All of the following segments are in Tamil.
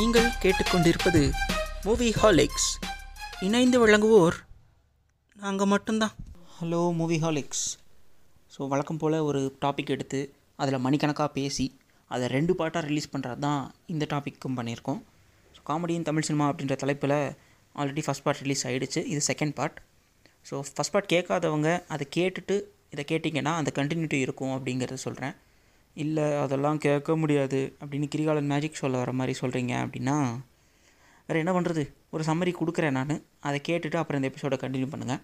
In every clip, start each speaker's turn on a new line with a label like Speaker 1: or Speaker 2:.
Speaker 1: நீங்கள் கேட்டுக்கொண்டிருப்பது மூவி ஹாலிக்ஸ் இணைந்து வழங்குவோர் நாங்கள் மட்டும்தான். ஹலோ மூவி ஹாலிக்ஸ் ஸோ வழக்கம் போல் ஒரு டாபிக் எடுத்து அதில் மணிக்கணக்காக பேசி அதை ரெண்டு பாட்டாக ரிலீஸ் பண்ணுறது தான் இந்த டாப்பிக்கும் பண்ணியிருக்கோம். ஸோ காமெடியின் தமிழ் சினிமா அப்படின்ற தலைப்பில் ஆல்ரெடி ஃபஸ்ட் பார்ட் ரிலீஸ் ஆகிடுச்சு இது second part so first part கேட்காதவங்க அதை கேட்டுட்டு இதை கேட்டிங்கன்னா அந்த கண்டினியூட்டி இருக்கும் அப்படிங்கிறத சொல்கிறேன் இல்லை அதெல்லாம் கேட்க முடியாது அப்படின்னு கிரிகாலன் மேஜிக் சொல்ல வர மாதிரி சொல்கிறீங்க அப்படின்னா வேறு என்ன பண்ணுறது ஒரு சம்மரி கொடுக்குறேன் நான். அதை கேட்டுட்டு அப்புறம் இந்த எபிசோடை கண்டினியூ பண்ணுங்கள்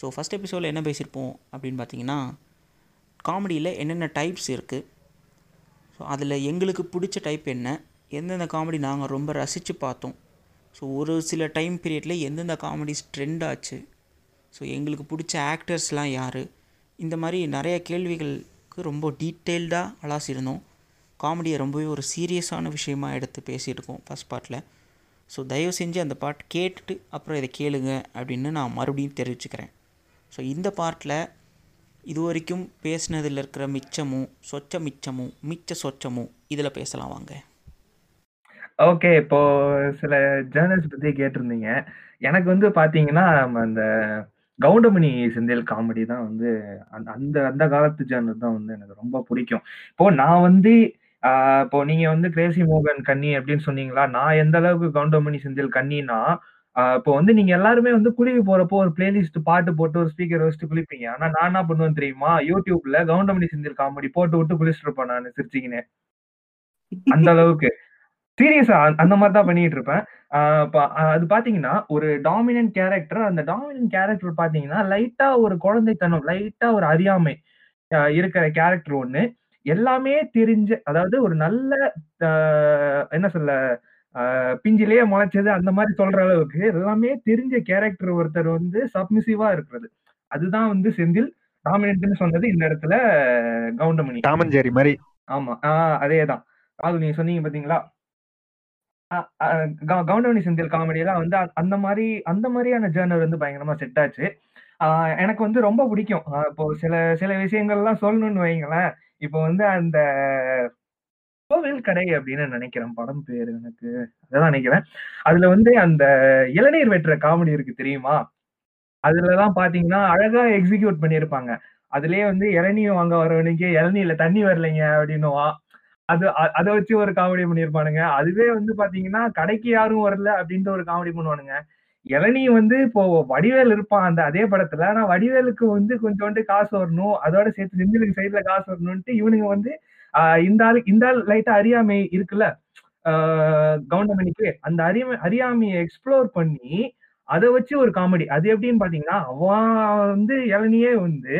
Speaker 1: ஸோ ஃபஸ்ட் எபிசோடில் என்ன பேசியிருப்போம் அப்படின்னு பார்த்தீங்கன்னா காமெடியில் என்னென்ன டைப்ஸ் இருக்குது ஸோ அதில் எங்களுக்கு பிடிச்ச டைப் என்ன? எந்தெந்த காமெடி நாங்கள் ரொம்ப ரசித்து பார்த்தோம்? ஸோ ஒரு சில டைம் பீரியடில் எந்தெந்த காமெடிஸ் ட்ரெண்ட் ஆச்சு? ஸோ எங்களுக்கு பிடிச்ச ஆக்டர்ஸ்லாம் யார்? இந்த மாதிரி நிறைய கேள்விகள் ரொம்ப டீட்டெயில்டாக அலாசிருந்தோம் காமெடியை ரொம்பவே ஒரு சீரியஸான விஷயமா எடுத்து பேசியிருக்கோம் ஃபஸ்ட் பார்ட்டில் ஸோ தயவு செஞ்சு அந்த பாட்டு கேட்டுட்டு அப்புறம் இதை கேளுங்க அப்படின்னு நான் மறுபடியும் தெரிவிச்சுக்கிறேன். ஸோ இந்த பார்ட்டில் இது வரைக்கும் பேசினதில் இருக்கிற மிச்சமும் சொச்ச மிச்சமும் மிச்ச சொச்சமும் இதில் பேசலாம் வாங்க.
Speaker 2: ஓகே இப்போ சில ஜேர்னல்ஸ் பற்றி கேட்டிருந்தீங்க. எனக்கு வந்து பார்த்தீங்கன்னா நம்ம அந்த கவுண்டமணி செந்தில் காமெடி தான் வந்து அந்த அந்த அந்த காலத்து ஜேனல் தான் வந்து எனக்கு ரொம்ப பிடிக்கும். இப்போ நான் வந்து இப்போ நீங்க வந்து கிரேசி மோகன் கன்னி அப்படின்னு சொன்னீங்களா? நான் எந்த அளவுக்கு கவுண்டமணி செந்தில் கன்னினா இப்போ வந்து நீங்க எல்லாருமே வந்து குளிக்க போறப்போ ஒரு பிளேலிஸ்ட் பாட்டு போட்டு ஒரு ஸ்பீக்கர் வச்சுட்டு குளிப்பீங்க. ஆனா நான் என்ன பண்ணுவேன் தெரியுமா? யூடியூப்ல கவுண்டமணி செந்தில் காமெடி போட்டு விட்டு குளிச்சுட்டு இருப்பேன் நான் சிரிச்சிக்கினேன் அந்த அளவுக்கு. சீரியஸா அந்த மாதிரி தான் பண்ணிட்டு இருப்பேன் அது பாத்தீங்கன்னா ஒரு டாமினன்ட் கேரக்டர் அந்த டாமினன்ட் கேரக்டர் பாத்தீங்கன்னா லைட்டா ஒரு குழந்தைத்தனம் லைட்டா ஒரு அறியாமை இருக்கிற கேரக்டர் ஒண்ணு. எல்லாமே தெரிஞ்ச அதாவது ஒரு நல்ல என்ன சொல்ல பிஞ்சிலேயே முளைச்சது அந்த மாதிரி சொல்ற அளவுக்கு எல்லாமே தெரிஞ்ச கேரக்டர் ஒருத்தர் வந்து சப்மிசிவா இருக்கிறது. அதுதான் வந்து செந்தில் டாமினன்ட்னு சொன்னது இந்த இடத்துல கவுண்டமணி.
Speaker 3: டாமன் ஜெரி மாதிரி.
Speaker 2: ஆமா. ஆஹ் அதேதான். ராகுல் நீங்க சொன்னீங்க பாத்தீங்களா? கவுண்டமணி செந்தில் காமெடியெல்லாம் வந்து அந்த மாதிரி அந்த மாதிரியான ஜேர்னர் வந்து பயங்கரமா செட் ஆச்சு. ஆஹ் எனக்கு வந்து ரொம்ப பிடிக்கும். ஆஹ் இப்போ சில சில விஷயங்கள்லாம் சொல்லணும்னு வைங்களேன் இப்போ வந்து அந்த கோவில் கடை அப்படின்னு நினைக்கிறேன். படம் பேரு எனக்கு. அதான் நினைக்கிறேன். அதுல வந்து அந்த இளநீர் வெட்டுற காமெடி இருக்கு தெரியுமா? அதுலதான் பாத்தீங்கன்னா அழகா எக்ஸிக்யூட் பண்ணியிருப்பாங்க அதுலயே வந்து இளநீர் வாங்க வரவனுக்கு இளநீர்ல தண்ணி வரலைங்க அப்படின்னுவான். அது அதை வச்சு ஒரு காமெடி பண்ணியிருப்பானுங்க அதுவே வந்து பாத்தீங்கன்னா கடைக்கு யாரும் வரல அப்படின்ட்டு ஒரு காமெடி பண்ணுவானுங்க. இளநீ வந்து இப்போ வடிவேல் இருப்பான் அந்த அதே படத்துல. ஆனா வடிவேலுக்கு வந்து கொஞ்சோண்டு காசு வரணும். அதோட சேர்த்து செந்திலுக்கு சைட்ல காசு வரணும்ட்டு இவனுங்க வந்து இந்த ஆள் இந்த ஆள் லைட்டா அறியாமை இருக்குல்ல? ஆஹ் கவுண்டமணிக்கு. அந்த அறியாமை அறியாமையை எக்ஸ்ப்ளோர் பண்ணி அதை வச்சு ஒரு காமெடி அது எப்படின்னு பாத்தீங்கன்னா அவன் வந்து இளநியே வந்து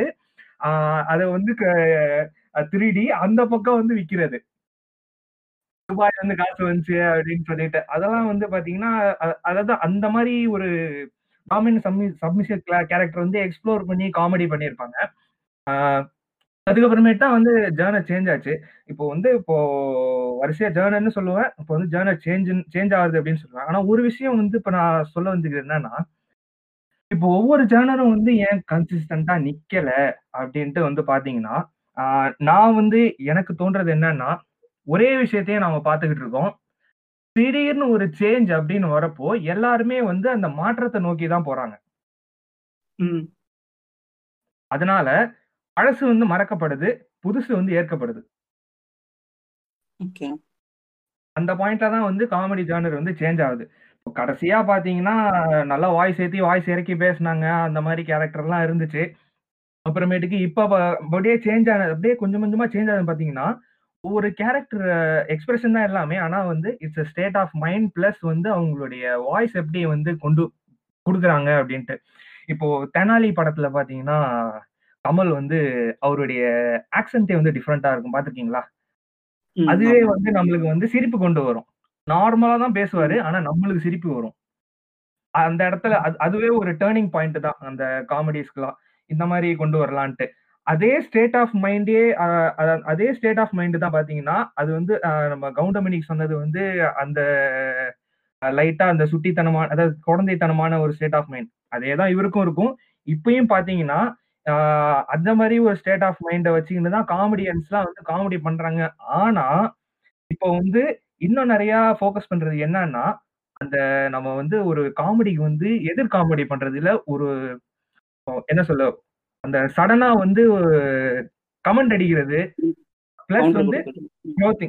Speaker 2: ஆஹ் அதை வந்து திருடி அந்த பக்கம் வந்து விக்கிறது. துபாய் வந்து காசு வந்துச்சு அப்படின்னு சொல்லிட்டு. அதெல்லாம் வந்து பாத்தீங்கன்னா அதாவது அந்த மாதிரி ஒரு டாமின் சப்மிஷன் கேரக்டர் வந்து எக்ஸ்ப்ளோர் பண்ணி காமெடி பண்ணியிருப்பாங்க அதுக்கப்புறமேட்டு தான் வந்து ஜேர்னர் சேஞ்ச் ஆச்சு. இப்போ வந்து இப்போ வரிசையா ஜேர்னர்னு சொல்லுவேன். இப்போ வந்து ஜேர்னர் சேஞ்ச் சேஞ்ச் ஆகுது அப்படின்னு சொல்லுவேன். ஆனா ஒரு விஷயம் வந்து இப்போ நான் சொல்ல வந்துக்கிறேன் என்னன்னா இப்போ ஒவ்வொரு ஜேர்னரும் வந்து ஏன் கன்சிஸ்டண்டா நிக்கல அப்படின்ட்டு வந்து பாத்தீங்கன்னா நான் வந்து எனக்கு தோன்றது என்னன்னா ஒரே விஷயத்தையே நாம பார்த்துக்கிட்டு இருக்கோம். திடீர்னு ஒரு சேஞ்ச் அப்படின்னு வரப்போ எல்லாருமே வந்து அந்த மாற்றத்தை நோக்கி தான் போறாங்க.
Speaker 1: ம்.
Speaker 2: அதனால பழசு வந்து மறக்கப்படுது புதுசு வந்து ஏற்கப்படுது. அந்த பாயிண்ட்ல தான் வந்து காமெடி ஜானர் வந்து சேஞ்ச் ஆகுது. இப்போ கடைசியா பாத்தீங்கன்னா நல்லா வாய்ஸ் ஏத்தி வாய்ஸ் இறக்கி பேசுனாங்க அந்த மாதிரி கேரக்டர்லாம் இருந்துச்சு. அப்புறமேட்டுக்கு இப்போ அப்படியே சேஞ்ச் ஆனது அப்படியே கொஞ்சம் கொஞ்சமா சேஞ்ச் ஆனது பாத்தீங்கன்னா ஒவ்வொரு கேரக்டர் எக்ஸ்பிரஷன் தான் எல்லாமே. ஆனா வந்து it's state of mind plus வந்து அவங்களுடைய வாய்ஸ் எப்படி வந்து கொண்டு கொடுக்குறாங்க அப்படின்ட்டு. இப்போ தெனாலி படத்துல பாத்தீங்கன்னா கமல் வந்து அவருடைய ஆக்சென்டே வந்து டிஃப்ரெண்டா இருக்கும். பாத்திருக்கீங்களா? அதுவே வந்து நம்மளுக்கு வந்து சிரிப்பு கொண்டு வரும். நார்மலா தான் பேசுவாரு ஆனா நம்மளுக்கு சிரிப்பு வரும். அந்த இடத்துல அது அதுவே ஒரு டேர்னிங் பாயிண்ட் தான். அந்த காமெடிஸ்க்குலாம் இந்த மாதிரி கொண்டு வரலான்ட்டு. அதே ஸ்டேட் ஆஃப் மைண்டே அதே ஸ்டேட் ஆஃப் மைண்ட் தான் பாத்தீங்கன்னா அது வந்து நம்ம கவுண்டமணிக்கு சொன்னது வந்து அந்த லைட்டா அந்த சுட்டித்தனமான அதாவது குழந்தைத்தனமான ஒரு ஸ்டேட் ஆஃப் மைண்ட் அதே தான் இவருக்கும் இருக்கும். இப்பயும் பாத்தீங்கன்னா அந்த மாதிரி ஒரு ஸ்டேட் ஆஃப் மைண்டை வச்சுக்கிட்டு தான் காமெடியன்ஸ்லாம் வந்து காமெடி பண்றாங்க. ஆனா இப்போ வந்து இன்னும் நிறையா ஃபோக்கஸ் பண்றது என்னன்னா, அந்த நம்ம வந்து ஒரு காமெடிக்கு வந்து எதிர் காமெடி பண்றதுல ஒரு என்ன சொல்ல, அந்த சடனா வந்து கமெண்ட் அடிக்கிறது. பிளஸ் வந்து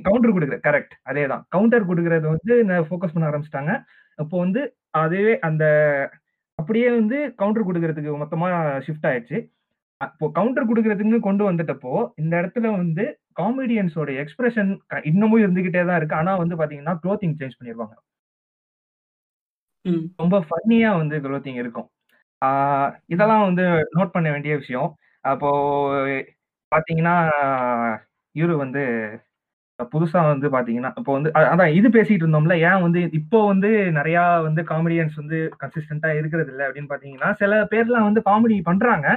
Speaker 2: கவுண்டர் குடுக்குறது. கரெக்ட். அதேதான். கவுண்டர் குடுக்குறது வந்து ஃபோக்கஸ் பண்ண ஆரம்பிச்சுட்டாங்க. அப்போ வந்து அதுவே அந்த அப்படியே வந்து கவுண்டர் குடுக்குறதுக்கு மொத்தமா ஷிஃப்ட் ஆயிடுச்சு. அப்போ கவுண்டர் குடுக்குறதுக்குன்னு கொண்டு வந்துட்டப்போ, இந்த இடத்துல வந்து காமெடியன்ஸோட எக்ஸ்பிரஷன் இன்னமும் இருந்துகிட்டே தான் இருக்கு. ஆனா வந்து பார்த்தீங்கன்னா, க்ளோத்திங் சேஞ்ச் பண்ணிருவாங்க. ரொம்ப ஃபன்னியா வந்து க்ளோத்திங் இருக்கும். ஆ இதெல்லாம் வந்து நோட் பண்ண வேண்டிய விஷயம். அப்போ பார்த்தீங்கன்னா, இவரு வந்து புதுசா வந்து பார்த்தீங்கன்னா, இப்போ வந்து அ அதான் இது பேசிட்டு இருந்தோம்ல. ஏன் வந்து இப்போ வந்து நெறையா வந்து காமெடியன்ஸ் வந்து கன்சிஸ்டன்ட்டா இருக்கிறதில்ல அப்படின்னு பார்த்தீங்கன்னா, சில பேர்லாம் வந்து காமெடி பண்றாங்க.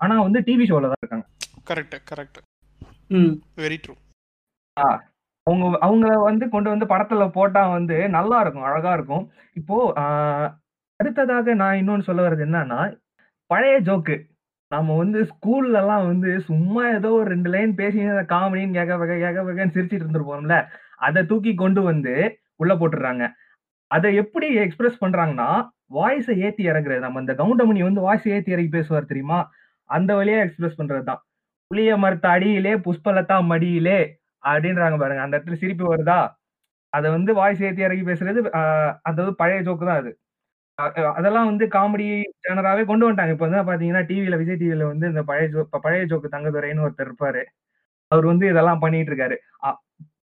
Speaker 2: ஆனா வந்து டிவி ஷோல தான் இருக்காங்க.
Speaker 4: Correct, correct.
Speaker 5: ம்.
Speaker 4: Very true.
Speaker 2: ஆ. அவங்க அவங்கள வந்து கொண்டு வந்து படத்துல போட்டா வந்து நல்லா இருக்கும். அழகா இருக்கும். இப்போ ஆ அடுத்ததாக நான் இன்னொன்னு சொல்ல வர்றது என்னன்னா, பழைய ஜோக்கு. நம்ம வந்து ஸ்கூல்லலாம் வந்து சும்மா ஏதோ ஒரு ரெண்டு லைன் பேசி காமெடின்னு கேக வகை கேக வகைன்னு சிரிச்சிட்டு இருந்துருப்போம்ல அதை தூக்கி கொண்டு வந்து உள்ள போட்டுடுறாங்க அதை எப்படி எக்ஸ்பிரஸ் பண்றாங்கன்னா, வாய்ஸை ஏத்தி இறங்குறது நம்ம இந்த கவுண்டமணி வந்து வாய்ஸ் ஏத்தி இறக்கி பேசுவார் தெரியுமா? அந்த வழியா எக்ஸ்பிரஸ் பண்றது தான். "புளிய மரத்த அடியிலே புஷ்பலத்தா மடியிலே" அப்படின்றாங்க பாருங்க. அந்த இடத்துல சிரிப்பு வருதா? அதை வந்து வாய்ஸ் ஏத்தி இறக்கி பேசுறது அதாவது பழைய ஜோக்கு தான் அது. அ அ அதெல்லாம் வந்து காமெடி ஜானராவே கொண்டு வந்துட்டாங்க. இப்ப வந்து பார்த்தீங்கன்னா, டிவில விஜய் டிவில வந்து இந்த பழைய ஜோ பழைய ஜோக்கு தங்கதுரைன்னு ஒருத்தர் இருப்பாரு. அவரு வந்து இதெல்லாம் பண்ணிட்டு இருக்காரு. அ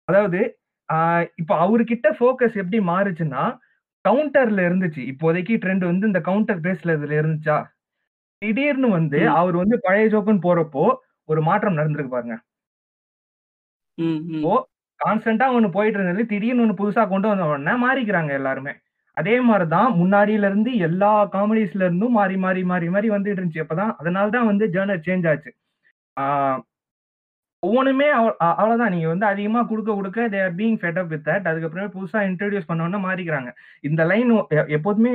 Speaker 2: அதாவது ஆ இப்ப அவரு கிட்ட ஃபோக்கஸ் எப்படி மாறுச்சுன்னா, கவுண்டர்ல இருந்துச்சு. இப்போதைக்கு ட்ரெண்ட் வந்து இந்த கவுண்டர் பேசுறதுல இருந்துச்சா? திடீர்னு வந்து
Speaker 5: ம்.
Speaker 2: அவரு வந்து பழைய ஜோக்குன்னு போறப்போ, ஒரு மாற்றம் நடந்திருக்கு பாருங்க.
Speaker 5: ம், ம்.
Speaker 2: இப்போ கான்ஸ்டன்ட்டா ஒண்ணு போயிட்டு இருந்தது. திடீர்னு ஒண்ணு புதுசா கொண்டு வந்த உடனே மாறிக்கிறாங்க எல்லாருமே. அதே மாதிரிதான் தான் முன்னாடியில இருந்து எல்லா காமெடிஸ்ல இருந்தும் மாறி, மாறி, மாறி, மாறி வந்துட்டு இருந்துச்சு. அப்பதான் அதனாலதான் வந்து ஜர்னர் சேஞ்ச் ஆச்சு. ஒவ்வொன்றுமே அவ் அவ்வளோதான். நீங்க வந்து அதிகமா கொடுக்க கொடுக்க they are being fed up with that. அதுக்கப்புறமே புதுசாக இன்ட்ரடியூஸ் பண்ண மாறிக்கிறாங்க. இந்த லைன் எ எப்போதுமே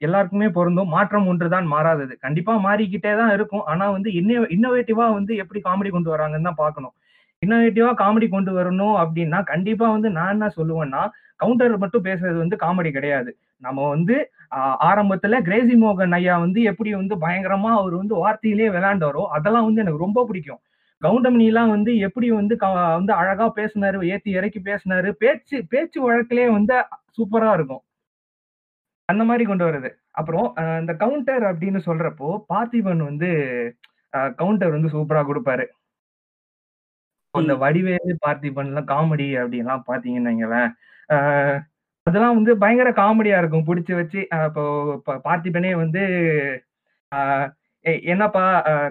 Speaker 2: எல்லாருக்குமே பொருந்தும். மாற்றம் ஒன்று தான் மாறாதது. கண்டிப்பா மாறிக்கிட்டே தான் இருக்கும். ஆனா வந்து இன்னோ இன்னோவேட்டிவா வந்து எப்படி காமெடி கொண்டு வராங்கன்னு தான் பார்க்கணும். இன்னோவேட்டிவா காமெடி கொண்டு வரணும் அப்படின்னா கண்டிப்பா வந்து நான் என்ன சொல்லுவேன்னா, கவுண்டர் மட்டும் பேசுறது வந்து காமெடி கிடையாது. நம்ம வந்து ஆரம்பத்துல கிரேஸி மோகன் ஐயா வந்து எப்படி வந்து பயங்கரமா அவரு வந்து வார்த்தையிலேயே விளையாண்டாரோ, அதெல்லாம் வந்து எனக்கு ரொம்ப பிடிக்கும். கவுண்டமணிலாம் வந்து எப்படி வந்து க வந்து அழகா பேசுனாரு, ஏத்தி இறக்கி பேசுனாரு. பேச்சு பேச்சு வழக்கிலேயே வந்து சூப்பரா இருக்கும். அந்த மாரி கொண்டு வரது. அப்புறம் இந்த கவுண்டர் அப்படின்னு சொல்றப்போ, பார்த்திபன் வந்து கவுண்டர் வந்து சூப்பரா குடுப்பாரு. இந்த. வடிவேலு, பார்த்திபன்லாம் காமெடி அப்படின்லாம் அ அதெல்லாம் வந்து பயங்கர காமெடியா இருக்கும். பிடிச்சி வச்சு இப்போ பார்த்திபனே வந்து என்னப்பா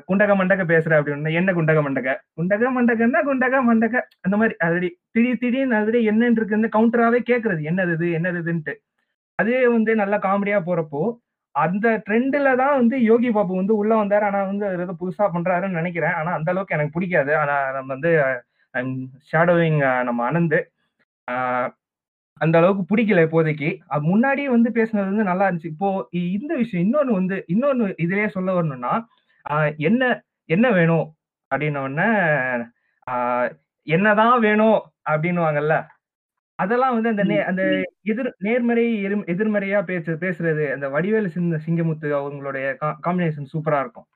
Speaker 2: குண்டக மண்டக பேசுற" அப்படின்னு "என்ன குண்டக மண்டக?" "குண்டக மண்டகன்னா குண்டக மண்டக" அந்த மாதிரி அதடி திடீர் திடீர்னு அதடி என்னன்னு இருக்குன்னு கவுண்டராவே கேட்கறது. என்னது இது? என்னது இதுன்ட்டு. வந்து நல்லா காமெடியா போறப்போ, அந்த ட்ரெண்டில் தான் வந்து யோகி பாபு வந்து உள்ள வந்தாரு. ஆனா வந்து அவரு ஏதோ புதுசா பண்றாருன்னு நினைக்கிறேன் ஆனா அந்த அளவுக்கு எனக்கு பிடிக்காது ஆனா நம்ம வந்து ஷேடோவிங் நம்ம அனந்து. அந்த அளவுக்கு புடிக்கல இப்போதைக்கு. அ முன்னாடியே வந்து பேசினது வந்து நல்லா இருந்துச்சு. இப்போ இந்த விஷயம் இன்னொன்னு வந்து இன்னொன்னு இதிலேயே சொல்ல வரணும்னா, என்ன என்ன வேணும்? அப்படின்ன என்னதான் வேணும்? அப்படின்னுவாங்கல்ல. அதெல்லாம் வந்து அந்த நே அந்த. எதிர் நேர்மறை எதிர் எதிர்மறையா பேசு பேசுறது, அந்த வடிவேலு சிங் சிங்கமுத்து அவங்களுடைய காம்பினேஷன் சூப்பரா இருக்கும்.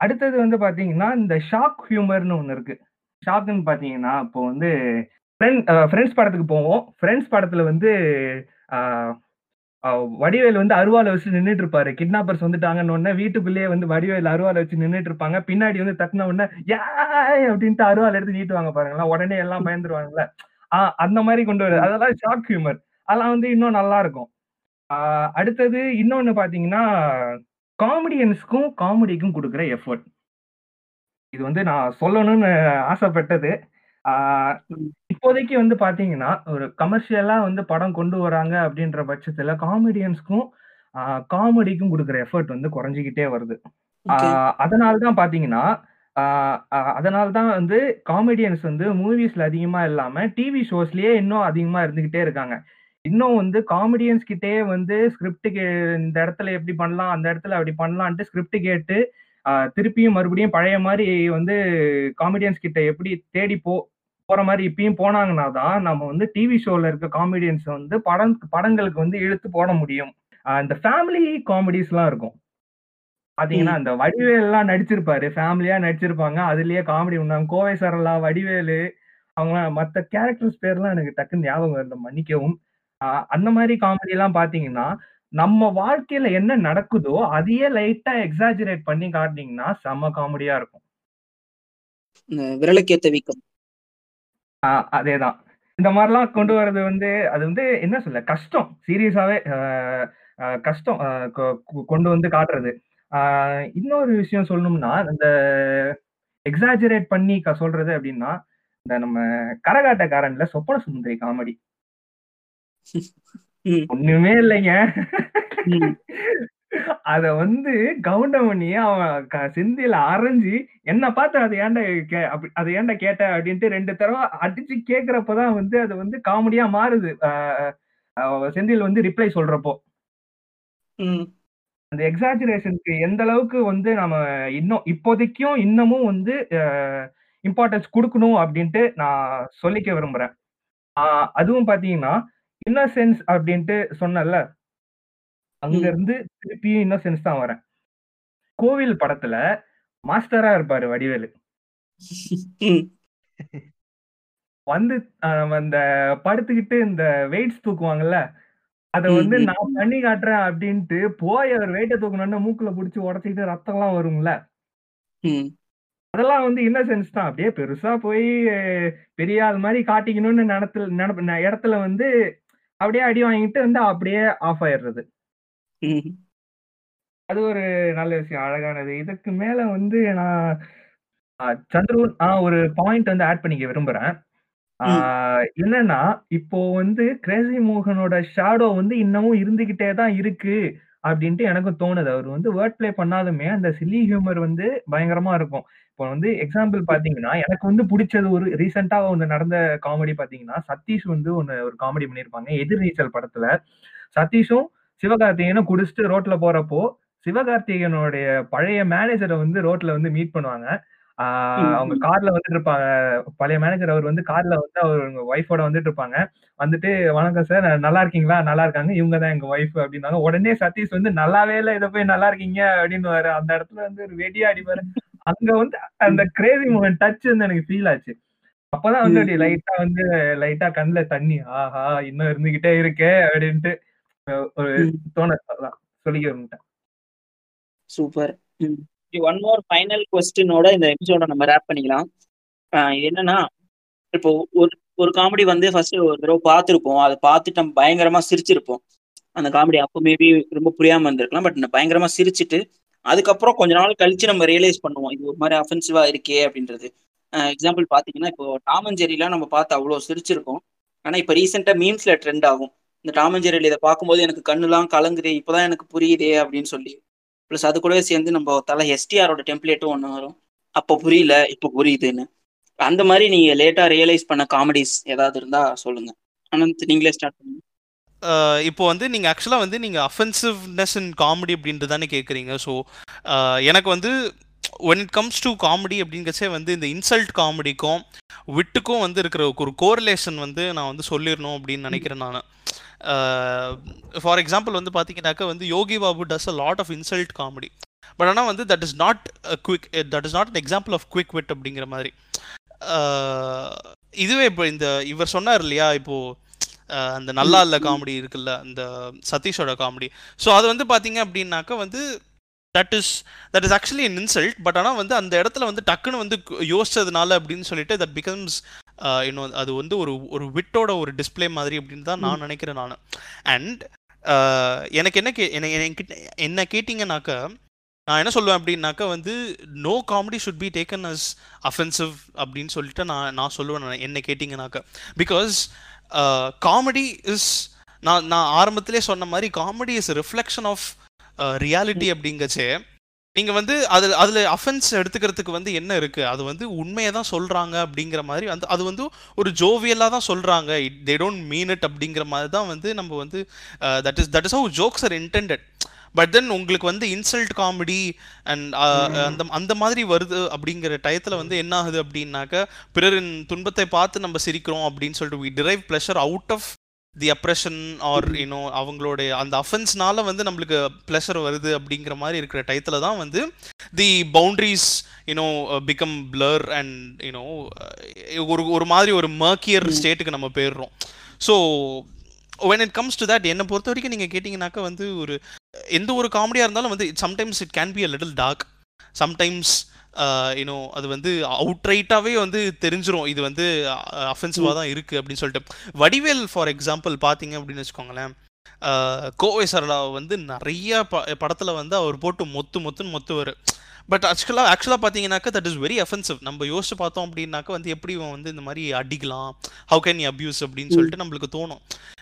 Speaker 2: அடுத்தது வந்து பார்த்தீங்கன்னா, இந்த ஷாக் ஹியூமர்ன்னு ஒண்ணு இருக்கு. ஷாக்குன்னு பார்த்தீங்கன்னா, இப்போ வந்து ஃப்ரெண்ட்ஸ் படத்துக்கு போவோம். ஃப்ரெண்ட்ஸ் படத்துல வந்து வடிவேல் வடிவேலு வந்து அருவாலை வச்சு நின்றுட்டு இருப்பாரு. கிட்னாப்பர்ஸ் வந்துட்டாங்கன்னு உடனே வீட்டுக்குள்ளேயே வந்து வடிவேலு அருவாலை வச்சு நின்றுட்டு இருப்பாங்க. பின்னாடி வந்து தட்டின உடனே, ஏ அப்படின்ட்டு அருவாள் எடுத்து நீட்டுவாங்க பாருங்களேன். உடனே எல்லாம் பயந்துருவாங்கல்ல. ஆ அந்த மாதிரி கொண்டு
Speaker 5: வருது
Speaker 2: அதெல்லாம் ஷாக் ஹியூமர். அதெல்லாம் வந்து இன்னும் நல்லா இருக்கும். ஆஹ் அடுத்தது இன்னொன்னு பார்த்தீங்கன்னா, காமெடியன்ஸ்க்கும், காமெடிக்கும் கொடுக்குற எஃபோர்ட். இது வந்து நான் சொல்லணும்னு ஆசைப்பட்டது. இப்போதைக்கு வந்து பார்த்தீங்கன்னா, ஒரு கமர்ஷியலா வந்து படம் கொண்டு வராங்க அப்படின்ற பட்சத்தில காமெடியன்ஸ்க்கும், காமெடிக்கும் குடுக்குற எஃபோர்ட் வந்து குறைஞ்சுகிட்டே வருது. ஆ
Speaker 5: ஓகே.
Speaker 2: அதனால தான் பார்த்தீங்கன்னா, ஆ அ அதனால தான் வந்து காமெடியன்ஸ் வந்து மூவிஸ்ல அதிகமா இல்லாம, டிவி ஷோஸ்லயே இன்னும் அதிகமா இருந்துகிட்டே இருக்காங்க. இன்னும் வந்து காமெடியன்ஸ் கிட்டயே வந்து ஸ்கிரிப்ட் கே இந்த இடத்துல எப்படி பண்ணலாம், அந்த இடத்துல அப்படி பண்ணலான்ட்டு ஸ்கிரிப்ட் கேட்டு, திருப்பியும் மறுபடியும் பழைய மாரி வந்து காமெடியன்ஸ் கிட்ட எப்படி தேடி போ போற மாதிரி இப்பயும் போனாங்கன்னா தான் நம்ம வந்து டிவி ஷோல இருக்க காமெடியன்ஸ் வந்து படம் படங்களுக்கு வந்து இழுத்து போட முடியும். இந்த ஃபேமிலி காமெடிஸ் எல்லாம் இருக்கும். பாத்தீங்கன்னா அந்த வடிவேல் எல்லாம் நடிச்சிருப்பாரு. ஃபேமிலியா நடிச்சிருப்பாங்க. அதுலயே காமெடி உண்டாங்க கோவை சரளா வடிவேலு அவங்க மத்த கேரக்டர்ஸ் பேர்லாம் எனக்கு டக்குன்னு ஞாபகம் இல்லை மன்னிக்கவும். அந்த மாதிரி காமெடி எல்லாம் பாத்தீங்கன்னா நம்ம வாழ்க்கையில என்ன நடக்குதோ அதையே லைட்டா எக்ஸாஜரேட் பண்ணி காட்டினீங்கன்னா செம்ம காமெடியா இருக்கும்.
Speaker 5: விரலுக்கேத்த வீக்கம்.
Speaker 2: அதேதான். இந்த மாதிரிலாம் கொண்டு வர்றது வந்து அது வந்து என்ன சொல்ல கஷ்டம். சீரியஸாவே கஷ்டம் கொண்டு வந்து காட்டுறது. இன்னொரு விஷயம் சொல்லணும்னா இந்த எக்ஸாஜரேட் பண்ணி சொல்றது அப்படின்னா இந்த நம்ம கரகாட்டக்காரன்ல சொப்பன சுந்தரி காமெடி. ஒண்ணுமே இல்லைங்க. அத வந்து கவுண்டமணி அவன் க- செந்தில அரைஞ்சு என்ன பார்த்து அது ஏன்டா அது ஏன்டா கேட்ட அப்படின்ட்டு ரெண்டு தடவை அடிச்சு கேக்குறப்பதான் வந்து அது வந்து காமெடியா மாறுது செந்தில் வந்து ரிப்ளை சொல்றப்போ. அந்த எக்ஸாஜரேஷனுக்கு எந்த அளவுக்கு வந்து நம்ம இன்னும் இப்போதைக்கும் இன்னமும் வந்து இம்பார்ட்டன்ஸ் கொடுக்கணும் அப்படின்ட்டு நான் சொல்லிக்க விரும்புறேன் அதுவும் பாத்தீங்கன்னா இன்னசென்ஸ் அப்படின்ட்டு சொன்னல அங்க. இருந்து திருப்பியும் இன்னசென்ஸ் தான் வரேன் கோவில் படத்துல மாஸ்டரா இருப்பாரு வடிவேலு. வந்து அந்த படுத்துக்கிட்டு இந்த வெயிட்ஸ் தூக்குவாங்கல்ல அத வந்து. நான் பண்ணி காட்டுறேன் அப்படின்ட்டு போய் அவர் வெயிட்ட தூக்கணும்னு மூக்குல புடிச்சு உடச்சிக்கிட்டு ரத்தம் எல்லாம் வரும்ல. அதெல்லாம் வந்து இன்னசென்ஸ் தான் அப்படியே பெருசா போய் பெரிய ஆள் மாதிரி காட்டிக்கணும்னு நடத்துல நினப்பு ந- இடத்துல வந்து அப்படியே அடி வாங்கிட்டு வந்து அப்படியே ஆஃப் ஆயிடுறது. அது ஒரு நல்ல விஷயம் அழகானது. இதுக்கு மேல வந்து நான் சந்துரு நான் ஒரு பாயிண்ட் வந்து ஆட் பண்ணிக்க விரும்புறேன்.
Speaker 5: ம்.
Speaker 2: ஆஹ், என்னன்னா இப்போ வந்து கிரேசி மோகனோட ஷேடோ வந்து இன்னமும் இருந்துகிட்டே தான் இருக்கு அப்படின்ட்டு எனக்கும் தோணுது. அவர் வந்து வேர்ட் ப்ளே பண்ணாலுமே அந்த சில்லி ஹியூமர் வந்து பயங்கரமா இருக்கும். இப்போ வந்து எக்ஸாம்பிள் பாத்தீங்கன்னா எனக்கு வந்து பிடிச்சது ஒரு ரீசெண்டா ஒன்று நடந்த காமெடி பாத்தீங்கன்னா சதீஷ் வந்து ஒன்று ஒரு காமெடி பண்ணியிருப்பாங்க எதிர்நீச்சல் படத்துல. சதீஷும் சிவகார்த்திகேயனும் குடிச்சிட்டு ரோட்ல போறப்போ சிவகார்த்திகேயனுடைய பழைய மேனேஜரை வந்து ரோட்ல வந்து மீட் பண்ணுவாங்க. அவங்க. கார்ல வந்துட்டு இருப்பாங்க பழைய மேனேஜர் அவர் வந்து கார்ல வந்து அவர் ஒய்ஃபோட வந்துட்டு இருப்பாங்க வந்துட்டு வணக்கம் சார் நல்லா இருக்கீங்களா? நல்லா இருக்காங்க. இவங்க தான் எங்க ஒய்ஃப் அப்படின்னாங்க உடனே சதீஷ் வந்து நல்லாவே இல்ல. இதை போய் நல்லா இருக்கீங்க அப்படின்னு வர அந்த இடத்துல வந்து ஒரு வெடியா அடிப்பாரு அங்க வந்து அந்த கிரேசி மூமெண்ட் டச் வந்து எனக்கு ஃபீல் ஆச்சு. அப்பதான் வந்து அப்படி. லைட்டா வந்து லைட்டா கண்ணுல தண்ணி ஆஹா இன்னும் இருந்துகிட்டே இருக்கே அப்படின்ட்டு ஒரு. தோண சொல்லிக்க
Speaker 5: சூப்பர் ஒன் மோர் ஃபைனல் கொஸ்டினோட இந்த எபிசோட நம்ம ரேப் பண்ணிக்கலாம். என்னன்னா இப்போ ஒரு ஒரு காமெடி வந்து ஃபர்ஸ்ட் ஒரு தடவை பார்த்துருப்போம். அதை பார்த்துட்டு நம்ம பயங்கரமா சிரிச்சிருப்போம். அந்த காமெடி அப்போ மேபி ரொம்ப புரியாம இருந்திருக்கலாம். பட் பயங்கரமா சிரிச்சிட்டு அதுக்கப்புறம் கொஞ்ச நாள் கழிச்சு நம்ம ரியலைஸ் பண்ணுவோம். இது ஒரு மாதிரி அஃபென்சிவா இருக்கே அப்படின்றது. எக்ஸாம்பிள் பாத்தீங்கன்னா இப்போ டாம் அண்ட் ஜெரிலாம் நம்ம பார்த்து அவ்வளோ சிரிச்சிருக்கோம். ஆனா இப்போ ரீசெண்டா மீம்ஸ்ல ட்ரெண்ட் ஆகும். இந்த டாம் அண்ட் ஜெரியில் இதை பார்க்கும்போது எனக்கு கண்ணுலாம் கலங்குதே இப்போதான் எனக்கு புரியுதே அப்படின்னு சொல்லி ப்ளஸ் அது கூடவே சேர்ந்து நம்ம தலை எஸ்டிஆரோட டெம்ப்ளேட்டும் ஒன்று வரும். அப்போ புரியல இப்போ புரியுதுன்னு. அந்த மாதிரி நீங்க லேட்டா ரியலைஸ் பண்ண காமெடிஸ் ஏதாவது இருந்தா சொல்லுங்க. அனந்த் நீங்களே ஸ்டார்ட் பண்ணுங்க.
Speaker 4: இப்போ வந்து நீங்கள் ஆக்சுவலாக வந்து நீங்கள் அஃபென்சிவ்னஸ் இன் காமெடி அப்படின்ட்டு தானே கேட்குறீங்க ஸோ எனக்கு வந்து when it comes to comedy அப்படிங்கிறச்சே வந்து இந்த இன்சல்ட் காமெடிக்கும் விட்டுக்கும் வந்து இருக்கிற ஒரு கோரிலேஷன் வந்து நான் வந்து சொல்லிடணும் அப்படின்னு நினைக்கிறேன் நான். Uh, ஃபார் எக்ஸாம்பிள் வந்து பார்த்தீங்கன்னாக்கா வந்து Yogi Babu does a lot of insult comedy but ஆனால் வந்து that is not quick that is not an example of quick wit அப்படிங்கிற மாதிரி. Uh, இதுவே இப்போ இந்த இவர் சொன்னார் இல்லையா இப்போ uh, அந்த நல்லா இல்ல காமெடி இருக்குல்ல அந்த சதீஷோட காமெடி ஸோ அது வந்து பார்த்தீங்க அப்படின்னாக்கா வந்து that is that is actually insult but ஆனால் வந்து அந்த இடத்துல வந்து டக்குன்னு வந்து யோசிச்சதுனால அப்படின்னு சொல்லிட்டு தட் பிகம்ஸ் இன்னும் அது வந்து ஒரு ஒரு விட்டோட ஒரு டிஸ்ப்ளே மாதிரி அப்படின்னு தான் நான் நினைக்கிறேன் நான். அண்ட் எனக்கு என்ன கே என்ன என்கிட்ட என்ன கேட்டிங்கனாக்கா நான் என்ன சொல்லுவேன் அப்படின்னாக்கா வந்து no comedy should be taken as offensive அப்படின்னு சொல்லிட்டு நான் நான் சொல்லுவேன் நான் என்ன கேட்டிங்கனாக்கா பிகாஸ் காமெடி இஸ் நான் நான் ஆரம்பத்திலே சொன்ன மாதிரி comedy is reflection of reality அப்படிங்கச்சே நீங்கள் வந்து அதில் அதில் அஃபென்ஸ் எடுத்துக்கிறதுக்கு வந்து என்ன இருக்குது அது வந்து உண்மையை தான் சொல்கிறாங்க அப்படிங்கிற மாதிரி வந்து அது வந்து ஒரு ஜோவியலாக தான் சொல்கிறாங்க தே டோன்ட் மீன் இட் அப்படிங்கிற மாதிரி தான் வந்து நம்ம வந்து that is that is how jokes are intended but then உங்களுக்கு வந்து இன்சல்ட் காமெடி அண்ட் அந்த அந்த மாதிரி வருது அப்படிங்கிற டயத்தில் வந்து என்ன ஆகுது அப்படின்னாக்க பிறரின் துன்பத்தை பார்த்து நம்ம சிரிக்கிறோம் அப்படின்னு சொல்லிட்டு we derive pleasure out of the oppression or you know அவங்களுடைய அந்த அஃபென்ஸ்னால வந்து நம்மளுக்கு ப்ளஷர் வருது அப்படிங்கிற மாதிரி இருக்கிற டயத்தில் தான் வந்து the boundaries you know become blur and you know ஒரு ஒரு மாதிரி ஒரு மர்க்கியர் ஸ்டேட்டுக்கு நம்ம போயிடுறோம். So when it comes to that என்னை பொறுத்த வரைக்கும் நீங்கள் கேட்டிங்கனாக்கா வந்து ஒரு எந்த ஒரு காமெடியாக இருந்தாலும் வந்து sometimes it can be a little dark sometimes you know அது வந்து அவுட்ரைட்டாகவே வந்து தெரிஞ்சிடும் இது வந்து அஃபென்சிவாக தான் இருக்குது அப்படின்னு சொல்லிட்டு. வடிவேல் ஃபார் எக்ஸாம்பிள் பார்த்தீங்க அப்படின்னு வச்சுக்கோங்களேன். கோவை சரளா வந்து நிறைய ப படத்தில் வந்து அவர் போட்டு மொத்து மொத்துன்னு மொத்துவார். பட் ஆக்சுவலாக ஆக்சுவலாக பார்த்தீங்கன்னாக்கா தட் இஸ் வெரி அஃபென்சிவ் நம்ம யோசிச்சு பார்த்தோம் அப்படின்னாக்கா வந்து எப்படி இவன் வந்து இந்த மாதிரி அடிக்கலாம்? ஹவு கேன் யூ அப்யூஸ் அப்படின்னு சொல்லிட்டு நம்மளுக்கு தோணும்.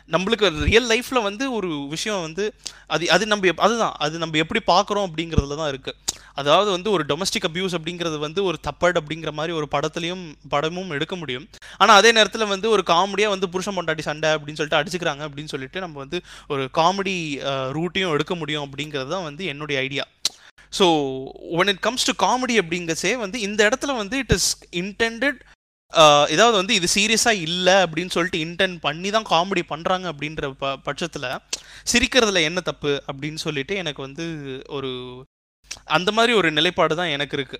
Speaker 4: நம்மளுக்கு ரியல் லைஃப்பில் வந்து ஒரு விஷயம் வந்து அது அது நம்ம எப்- அதுதான். அது நம்ம எப்படி பார்க்குறோம் அப்படிங்கிறதுல தான் இருக்குது அதாவது வந்து ஒரு டொமஸ்டிக் அபியூஸ் அப்படிங்கிறது வந்து ஒரு தப்பட் அப்படிங்கிற மாதிரி ஒரு படத்துலையும் படமும் எடுக்க முடியும். ஆனால் அதே நேரத்தில் வந்து ஒரு காமெடியாக வந்து புருஷன் பொண்டாட்டி சண்டை அப்படின்னு சொல்லிட்டு அடிச்சுக்கிறாங்க அப்படின்னு சொல்லிட்டு நம்ம வந்து ஒரு காமெடி ரூட்டையும் எடுக்க முடியும் அப்படிங்கிறது தான் வந்து என்னுடைய idea so when it comes to comedy அப்படிங்கச்சே வந்து இந்த இடத்துல வந்து இட் இஸ் இன்டெண்டட் ஏதாவது வந்து இது சீரியஸாக இல்லை அப்படின்னு சொல்லிட்டு இன்டென்ட் பண்ணி தான் காமெடி பண்ணுறாங்க அப்படின்ற ப பட்சத்தில் சிரிக்கிறதுல என்ன தப்பு அப்படின்னு சொல்லிட்டு எனக்கு வந்து ஒரு அந்த மாதிரி ஒரு நிலைப்பாடு தான் எனக்கு இருக்கு.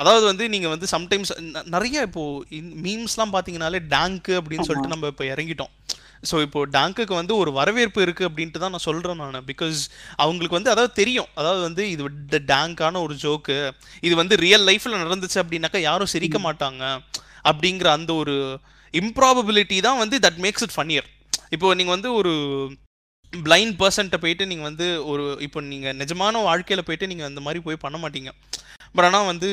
Speaker 4: அதாவது வந்து நீங்கள் வந்து சம்டைம்ஸ் நிறைய இப்போ மீம்ஸ்லாம் பார்த்தீங்கனாலே டேங்க்கு அப்படின்னு சொல்லிட்டு நம்ம இப்போ இறங்கிட்டோம். ஸோ இப்போ டேங்க்குக்கு வந்து ஒரு வரவேற்பு இருக்குது அப்படின்ட்டு தான் நான் சொல்கிறேன் நான். பிகாஸ் அவங்களுக்கு வந்து அதாவது தெரியும். அதாவது வந்து இது டேங்கான ஒரு ஜோக்கு இது வந்து ரியல் லைஃப்பில் நடந்துச்சு அப்படின்னாக்கா யாரும் சிரிக்க மாட்டாங்க. அப்படிங்கிற அந்த ஒரு இம்ப்ராபபிலிட்டி தான் வந்து தட் மேக்ஸ் இட் ஃபன்னியர் இப்போ நீங்கள் வந்து ஒரு பிளைண்ட் பர்சன்ட்ட போயிட்டு நீங்கள் வந்து ஒரு இப்போ நீங்கள் நிஜமான வாழ்க்கையில் போயிட்டு நீங்கள் அந்த மாதிரி போய் பண்ண மாட்டீங்க. பட் ஆனால் வந்து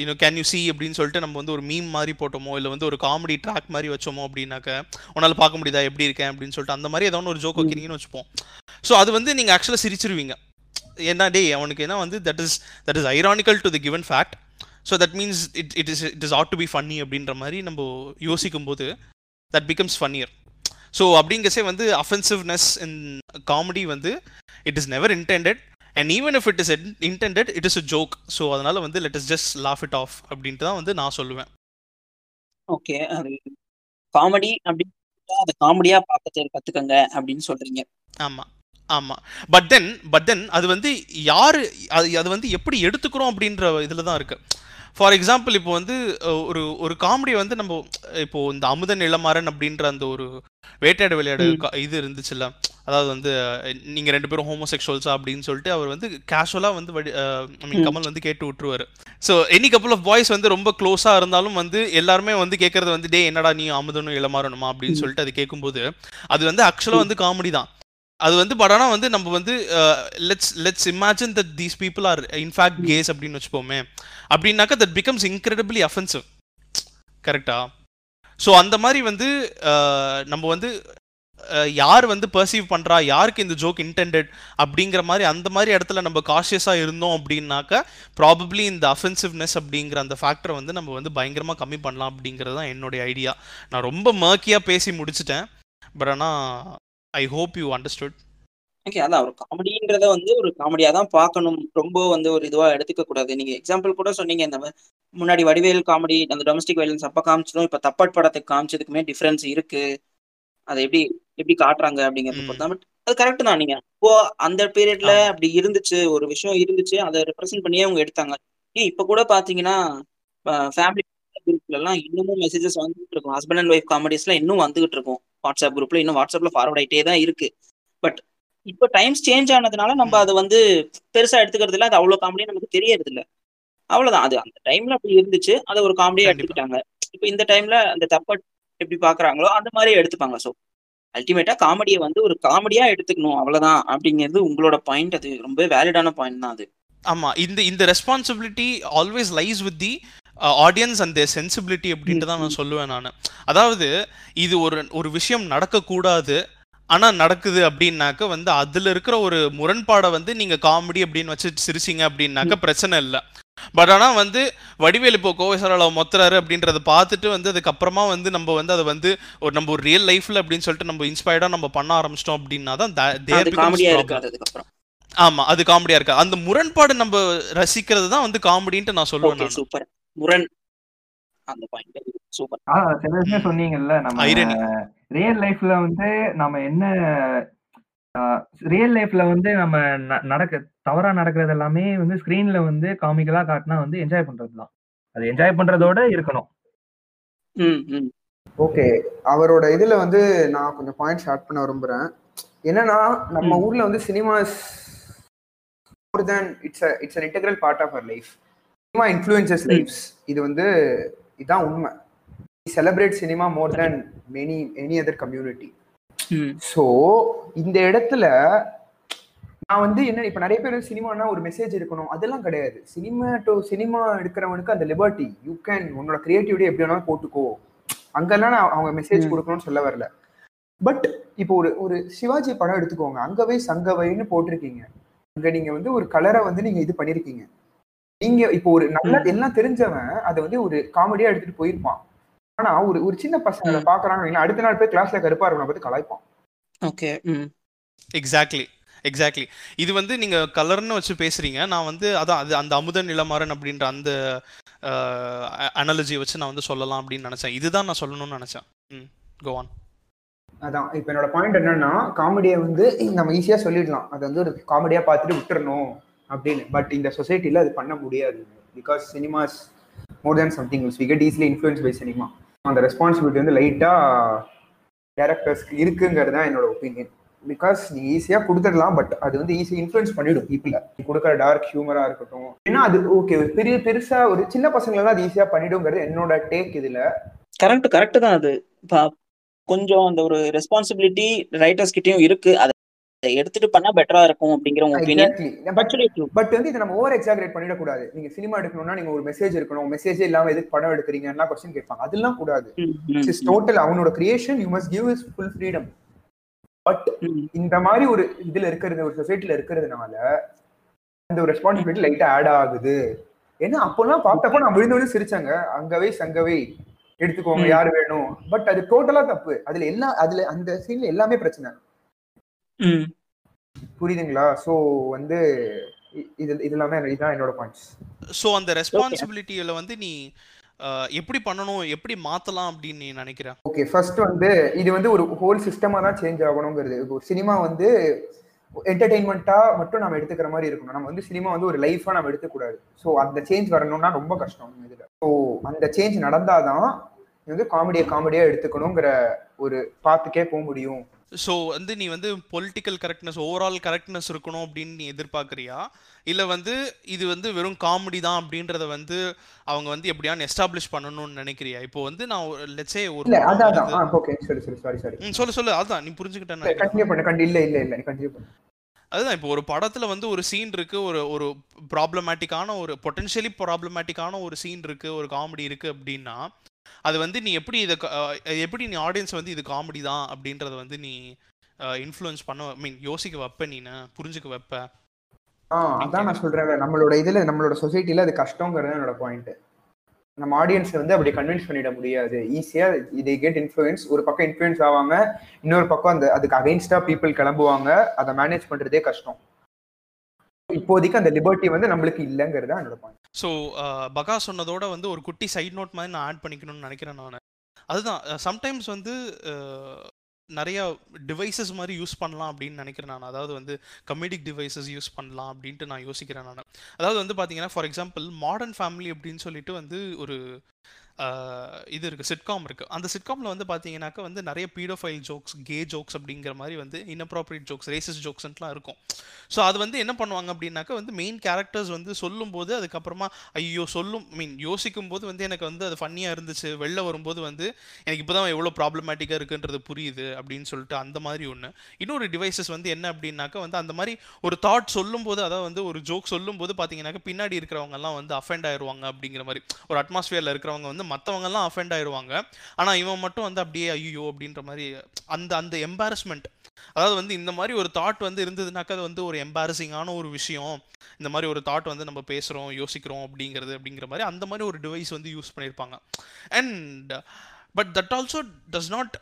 Speaker 4: யூனோ கேன் யூ சி அப்படின்னு சொல்லிட்டு நம்ம வந்து ஒரு மீம் மாதிரி போட்டோமோ இல்லை வந்து ஒரு காமெடி ட்ராக் மாதிரி வச்சோமோ அப்படின்னாக்க உன்னால் பார்க்க முடியுதா? எப்படி இருக்கேன்? அப்படின்னு சொல்லிட்டு அந்த மாதிரி ஏதோ ஒரு ஜோக் வைக்கிறீங்கன்னு வச்சுப்போம். ஸோ அது வந்து நீங்கள் ஆக்சுவலாக சிரிச்சிருவீங்க. என்ன டேய் அவனுக்கு என்ன வந்து that is that is ironical to the given fact so that means it it is it is ought to be funny அப்படின்ற மாதிரி நம்ம யோசிக்கும் போது தட் பிகம்ஸ் ஃபன்னியர் ஸோ அப்படிங்கச்சே வந்து அஃபென்சிவ்னஸ் இன் காமெடி வந்து it is never intended and even if it is intended it is a joke so அதனால வந்து let us just laugh it off அப்படின்ட்டு தான் வந்து நான் சொல்லுவேன்.
Speaker 5: ஓகே காமெடி அப்படின்னு அதை காமெடியா பார்க்க கத்துக்கங்க அப்படின்னு சொல்றீங்க.
Speaker 4: ஆமாம் ஆமாம் பட் தென் பட் தென் அது வந்து யார் அது அது வந்து எப்படி எடுத்துக்கிறோம் அப்படின்ற இதில் தான் இருக்கு. ஃபார் எக்ஸாம்பிள் இப்போ வந்து ஒரு ஒரு காமெடி வந்து நம்ம இப்போ இந்த அமுதன் இளமாறன் அப்படின்ற அந்த ஒரு வேட்டையாடு விளையாடு இது இருந்துச்சுல்ல. அதாவது வந்து நீங்க ரெண்டு பேரும் ஹோமோசெக்ஷுவல்ஸா அப்படின்னு சொல்லிட்டு அவர் வந்து கேஷுவலா வந்து ஐ மீன். கமல் வந்து கேட்டு விட்டுருவாரு. So any couple of boys வந்து ரொம்ப க்ளோஸா இருந்தாலும் வந்து எல்லாருமே வந்து கேட்கறது வந்து டே என்னடா நீ அமுதனும் இளமாறனுமா? அப்படின்னு. சொல்லிட்டு அது கேட்கும்போது அது வந்து ஆக்சுவலா வந்து காமெடி தான். அது வந்து பட் ஆனால் வந்து நம்ம வந்து let's let's imagine that these people are in fact gays அப்படின்னு வச்சுப்போமே. அப்படின்னாக்கா தட் பிகம்ஸ் இன்க்ரெடிபிளி அஃபென்சிவ் கரெக்டா ஸோ அந்த மாதிரி வந்து நம்ம வந்து யார் வந்து பர்சீவ் பண்றா? யாருக்கு இந்த ஜோக் இன்டெண்டட் அப்படிங்கிற மாதிரி அந்த மாதிரி இடத்துல நம்ம காஷியஸாக இருந்தோம் அப்படின்னாக்கா ப்ராபப்ளி இந்த அஃபென்சிவ்னஸ் அப்படிங்கிற அந்த ஃபேக்டரை வந்து நம்ம வந்து பயங்கரமாக கம்மி பண்ணலாம் அப்படிங்கிறது தான் என்னுடைய ஐடியா நான் ரொம்ப மர்க்கியாக பேசி முடிச்சிட்டேன். பட் ஆனால் I hope you understood
Speaker 5: okay அதான் ஒரு காமெடின்றத வந்து ஒரு காமெடியா தான் பார்க்கணும். ரொம்ப வந்து ஒரு இதுவா எடுத்துக்க கூடாது. நீங்க எக்ஸாம்பிள் கூட சொன்னீங்க இந்த முன்னாடி வடிவேல் காமெடி அந்த டொமஸ்டிக் வயலன்ஸ் அப்ப காமிச்சதும் இப்ப தப்பாட் படத்துக்கு காமிச்சதுக்குமே டிஃபரன்ஸ் இருக்கு. அதை எப்படி எப்படி காட்டுறாங்க அப்படிங்கறத. பொறுத்தா பட் அது கரெக்ட் தான். நீங்க இப்போ அந்த பீரியட்ல. அப்படி இருந்துச்சு ஒரு விஷயம் இருந்துச்சு அதை ரெப்ரசென்ட் பண்ணியே அவங்க எடுத்தாங்க. ஏன் இப்ப கூட பாத்தீங்கன்னா ஃபேமிலி குரூப்ல எல்லாம் இன்னமும் மெசேஜஸ் வந்துகிட்டு இருக்கும். ஹஸ்பண்ட் அண்ட் ஒய்ஃப் காமெடிஸ்ல இன்னும் வந்துகிட்டு இருக்கும். வாட்ஸ்அப் குரூப்ல இன்னும் வாட்ஸ்அப்ல ஃபார்வர்ட் ஆயிட்டே தான் இருக்கு. பட் இப்போ டைம்ஸ் சேஞ்ச் ஆனதுனால நம்ம. அதை வந்து பெருசா எடுத்துக்கிறது இல்ல. அது அவ்வளவு காமெடியா நமக்கு தெரியறது இல்ல. அவ்வளவுதான். அது அந்த டைம்ல அப்படி இருந்துச்சு. அதை ஒரு காமெடியா. எடுத்துக்கிட்டாங்க. இப்போ இந்த டைம்ல அந்த தப்ப எப்படி பாக்குறாங்களோ அந்த மாதிரி எடுத்துப்பாங்க. ஸோ அல்டிமேட்டா காமெடியை வந்து ஒரு காமெடியா எடுத்துக்கணும். அவ்வளவுதான். அப்படிங்கிறது உங்களோட பாயிண்ட் அது ரொம்ப வேலிடான பாயிண்ட் தான் அது.
Speaker 4: ஆமா. இந்த இந்த responsibility always lies with the audience and their sensibility அப்படின்ட்டு தான் நான் சொல்லுவேன் நான். அதாவது இது ஒரு ஒரு விஷயம் நடக்கக்கூடாது ஆனா நடக்குது அப்படின்னாக்க வந்து அதுல இருக்கிற ஒரு முரண்பாடை வந்து நீங்க காமெடி அப்படின்னு வச்சு சிரிச்சிங்க அப்படின்னாக்க பிரச்சனை இல்லை. பட் ஆனா வந்து வடிவேலு இப்போ கோவைசரால மொத்துறாரு அப்படின்றத பார்த்துட்டு வந்து அதுக்கப்புறமா வந்து நம்ம வந்து அதை வந்து ஒரு நம்ம ஒரு ரியல் லைஃப்ல அப்படின்னு சொல்லிட்டு நம்ம இன்ஸ்பயர்டா நம்ம பண்ண ஆரம்பிச்சிட்டோம் அப்படின்னா தான் ஆமா அது காமெடியா இருக்கு அந்த முரண்பாடு நம்ம ரசிக்கிறது தான் வந்து காமெடின்ட்டு நான் சொல்லுவேன்.
Speaker 5: சூப்பர் முரண். அந்த பாயிண்ட் சூப்பர்.
Speaker 2: ஆ சில விஷயம் சொன்னீங்கல்ல நம்ம. ரியல் லைஃப்ல வந்து நம்ம என்ன ரியல் லைஃப்ல வந்து நம்ம நடக்க தவறா நடக்கிறது எல்லாமே வந்து ஸ்கிரீன்ல வந்து காமிக்கலா காட்டினா வந்து என்ஜாய் பண்றது தான் அது என்ஜாய் பண்றதோட இருக்கணும்.
Speaker 5: ம் ம்.
Speaker 6: ஓகே. அவரோட இதுல வந்து நான் கொஞ்சம் பாயிண்ட்ஸ் ஆட் பண்ண விரும்புறேன். என்னன்னா நம்ம. ஊர்ல வந்து cinema's more than it's it's an integral part of our life cinema influences. Lives இது வந்து இதான் உண்மை. Celebrate cinema more than many any other community so இந்த இடத்துல நான் வந்து என்ன இப்ப நிறைய பேர் சினிமானா ஒரு மெசேஜ் இருக்கணும். அதெல்லாம் கிடையாது. சினிமா டு சினிமா எடுக்கிறவனுக்கு அந்த லிபர்ட்டி யூ கேன் உன்னோட கிரியேட்டிவிட்டி எப்படி வேணாலும் போட்டுக்கோ. அங்கெல்லாம் நான் அவங்க மெசேஜ். கொடுக்கணும்னு சொல்ல வரல. பட் இப்போ ஒரு ஒரு சிவாஜி படம் எடுத்துக்கோங்க. அங்கவை சங்கவைன்னு போட்டிருக்கீங்க. அங்க நீங்க வந்து ஒரு கலரை வந்து நீங்க இது பண்ணிருக்கீங்க. நீங்க இப்போ ஒரு நல்ல. எல்லாம் தெரிஞ்சவன் அதை வந்து ஒரு காமெடியா எடுத்துட்டு போயிருப்பான். ஆனா ஒரு ஒரு சின்ன பசங்க. பாக்குறாங்க அடுத்த நாள் போய் கிளாஸ்ல கருப்பா இருக்கணும் பார்த்து கலாய்ப்பான்.
Speaker 5: ஓகே ம்.
Speaker 4: எக்ஸாக்ட்லி எக்ஸாக்ட்லி இது வந்து நீங்க கலர்னு வச்சு பேசுறீங்க. நான் வந்து அதான் அது அந்த அமுதன் இளமாறன் அப்படின்ற அந்த அனாலஜி வச்சு நான் வந்து சொல்லலாம் அப்படின்னு நினைச்சேன். இதுதான் நான் சொல்லணும்னு நினைச்சேன். ம் கோவான்
Speaker 6: அதான் இப்போ என்னோட பாயிண்ட் என்னன்னா காமெடியை வந்து நம்ம ஈஸியா சொல்லிடலாம். அது வந்து ஒரு காமெடியா பார்த்துட்டு விட்டுறணும். அப்படின்னு. பட் இந்த சொசைட்டியில் அது பண்ண முடியாது. Because cinema's more than something we get easily influence by cinema அந்த ரெஸ்பான்சிபிலிட்டி வந்து லைட்டாக டேரக்டர்ஸ்க்கு இருக்குங்கிறது தான் என்னோட ஒப்பீனியன் பிகாஸ் நீ ஈஸியாக கொடுத்துடலாம் பட் அது வந்து ஈஸியாக இன்ஃப்ளூயன்ஸ் பண்ணிவிடும் பீப்புள நீ கொடுக்குற டார்க் ஹியூமராக இருக்கட்டும். ஏன்னா அது ஓகே பெரிய பெருசாக ஒரு சின்ன பசங்களெல்லாம் அது ஈஸியாக பண்ணிடுங்கிறது என்னோட டேக் இதில்.
Speaker 5: கரெக்ட் கரெக்ட் தான் அது. கொஞ்சம் அந்த ஒரு ரெஸ்பான்சிபிலிட்டி ரைட்டர்ஸ் கிட்டயும் இருக்கு. அதை எடுத்துட்டு பண்ணா பெட்டரா இருக்கும் அப்படிங்கிற ஒப்பீனியன்
Speaker 6: பட் வந்து இதை நம்ம ஓவர் எக்ஸாகரேட் பண்ணிடக்கூடாது. நீங்க சினிமா எடுக்கணும்னா நீங்க ஒரு மெசேஜ் இருக்கணும். மெசேஜே இல்லாம எதுக்கு படம் எடுக்கிறீங்கன்னா கொஸ்டின் கேட்பாங்க. அதெல்லாம் கூடாது. இட்ஸ் டோட்டல் அவனோட creation you must give us full freedom but இந்த மாதிரி ஒரு இதுல இருக்கிறது ஒரு சொசைட்டில இருக்கிறதுனால அந்த ஒரு ரெஸ்பான்சிபிலிட்டி லைட்டா ஆட் ஆகுது. ஏன்னா அப்போல்லாம் பார்த்தப்போ நான் விழுந்து விழுந்து சிரிச்சாங்க. அங்கவே சங்கவே எடுத்துக்கோங்க. யார் வேணும்? பட் அது டோட்டலா தப்பு. அதுல எல்லா அதுல அந்த சீன்ல எல்லாமே பிரச்சனை. புரியுதுங்களா? சோ வந்து இது இதெல்லாம் தான் இதுதான் என்னோட பாயிண்ட்ஸ்
Speaker 4: ஸோ அந்த ரெஸ்பான்சிபிலிட்டியில வந்து நீ எப்படி பண்ணணும்? எப்படி மாத்தலாம் அப்படின்னு நீ நினைக்கிற?
Speaker 6: ஓகே ஃபர்ஸ்ட் வந்து இது வந்து ஒரு ஹோல் சிஸ்டமா தான் சேஞ்ச் ஆகணுங்கிறது. ஒரு சினிமா வந்து என்டர்டெயின்மெண்ட்டா மட்டும் நம்ம எடுத்துக்கிற மாதிரி இருக்கணும். நம்ம வந்து சினிமா வந்து ஒரு லைஃபா நம்ம எடுத்துக்கூடாது ஸோ அந்த சேஞ்ச் வரணும்னா ரொம்ப கஷ்டம் இதுல. ஸோ அந்த சேஞ்ச் நடந்தாதான் இது வந்து காமெடியை காமெடியா எடுத்துக்கணுங்கிற ஒரு பாத்துக்கே போக முடியும்.
Speaker 4: ஸோ வந்து நீ வந்து பொலிட்டிக்கல் கரெக்ட்னஸ் ஓவரால் கரெக்ட்னஸ் இருக்கணும் அப்படின்னு நீ எதிர்பார்க்குறியா? இல்லை வந்து இது வந்து வெறும் காமெடி தான் அப்படின்றத வந்து அவங்க வந்து எப்படியான்னு எஸ்டாப்ளிஷ் பண்ணணும்னு நினைக்கிறியா? இப்போ வந்து நான் லெட்ஸே ஒரு
Speaker 6: ஓகே சரி சரி சாரி
Speaker 4: சொல்லு சொல்லு. அதான் நீ புரிஞ்சுக்கிட்டேன்னு
Speaker 6: கண்டினியூ பண்ணு கண்டி இல்ல இல்ல இல்ல கண்டினியூ பண்ணு.
Speaker 4: அதுதான் இப்போ ஒரு படத்துல வந்து ஒரு சீன் இருக்கு ஒரு ஒரு ப்ராப்ளமேட்டிக்கான ஒரு பொட்டன்ஷியலி ப்ராப்ளமேட்டிக்கான ஒரு சீன் இருக்கு ஒரு காமெடி இருக்கு அப்படின்னா அது வந்து நீ எப்படி இதை எப்படி நீ ஆடியன்ஸ் வந்து இது காமெடி தான் அப்படின்றத வந்து நீ இன்ஃப்ளூயன்ஸ் பண்ண ஐ மீன் யோசிக்க வைப்ப நீ புரிஞ்சுக்க வைப்ப.
Speaker 6: ஆ அதான் நான் சொல்றேன் நம்மளோட இதுல நம்மளோட சொசைட்டில அது கஷ்டங்கிறது என்னோட பாயிண்ட் நம்ம ஆடியன்ஸ் வந்து அப்படி கன்வின்ஸ் பண்ணிட முடியாது. ஈஸியா இதை கெட் இன்ஃப்ளூயன்ஸ் ஒரு பக்கம் இன்ஃப்ளூயன்ஸ் ஆவாங்க இன்னொரு பக்கம் அந்த அதுக்கு அகைன்ஸ்டா பீப்புள் கிளம்புவாங்க அதை மேனேஜ் பண்றதே கஷ்டம். இப்போதைக்கு அந்த லிபர்ட்டி வந்து நம்மளுக்கு இல்லைங்கிறது தான் என்னோட பாயிண்ட்
Speaker 4: ஸோ uh, பகா சொன்னதோட வந்து ஒரு குட்டி சைட் நோட் மாதிரி நான் ஆட் பண்ணிக்கணும்னு நினைக்கிறேன் நான். அதுதான் சம்டைம்ஸ் வந்து நிறைய டிவைசஸ் மாதிரி யூஸ் பண்ணலாம் அப்படின்னு நினைக்கிறேன் நான். அதாவது வந்து கமெடிக் டிவைசஸ் யூஸ் பண்ணலாம் அப்படின்ட்டு நான் யோசிக்கிறேன் நான். அதாவது வந்து பார்த்தீங்கன்னா ஃபார் எக்ஸாம்பிள் மாடர்ன் ஃபேமிலி அப்படின்னு சொல்லிட்டு வந்து ஒரு இது இருக்குது சிட்காம் இருக்குது அந்த சிட்காமில் வந்து பார்த்தீங்கன்னாக்கா வந்து நிறைய பீடோஃபைல் ஜோக்ஸ் கே ஜோக்ஸ் அப்படிங்கிற மாதிரி வந்து இன்அப்ராப்ரியேட் ஜோக்ஸ் ரேசிஸ் ஜோக்ஸ்லாம் இருக்கும். ஸோ அது வந்து என்ன பண்ணுவாங்க அப்படின்னாக்கா வந்து மெயின் கேரக்டர்ஸ் வந்து சொல்லும்போது அதுக்கப்புறமா ஐயோ சொல்லும் மீன் யோசிக்கும் போது வந்து எனக்கு வந்து அது ஃபன்னியாக இருந்துச்சு. வெளில வரும்போது வந்து எனக்கு இப்போ தான் எவ்வளோ ப்ராப்ளமேட்டிக்காக இருக்குன்றது புரியுது அப்படின்னு சொல்லிட்டு அந்த மாதிரி ஒன்று இன்னொரு டிவைசஸ் வந்து என்ன அப்படின்னாக்கா வந்து அந்த மாதிரி ஒரு தாட் சொல்லும்போது அதாவது வந்து ஒரு ஜோக் சொல்லும்போது பார்த்தீங்கன்னாக்கா பின்னாடி இருக்கிறவங்கலாம் வந்து அஃபெண்ட் ஆயிடுவாங்க அப்படிங்கிற மாதிரி. ஒரு அட்மாஸ்ஃபியரில் இருக்கிறவங்க வந்து மற்றவங்கெல்லாம் அஃபெண்ட் ஆயிடுவாங்க ஆனால் இவன் மட்டும் வந்து அப்படியே ஐயோ அப்படின்ற மாதிரி அந்த அந்த எம்பாரஸ்மெண்ட் அதாவது வந்து இந்த மாதிரி ஒரு தாட் வந்து இருந்ததுனாக்கா அது வந்து ஒரு எம்பாரசிங்கான ஒரு விஷயம். இந்த மாதிரி ஒரு தாட் வந்து நம்ம பேசுகிறோம் யோசிக்கிறோம் அப்படிங்கிறது அப்படிங்கிற மாதிரி அந்த மாதிரி ஒரு டிவைஸ் வந்து யூஸ் பண்ணியிருப்பாங்க and but that also does not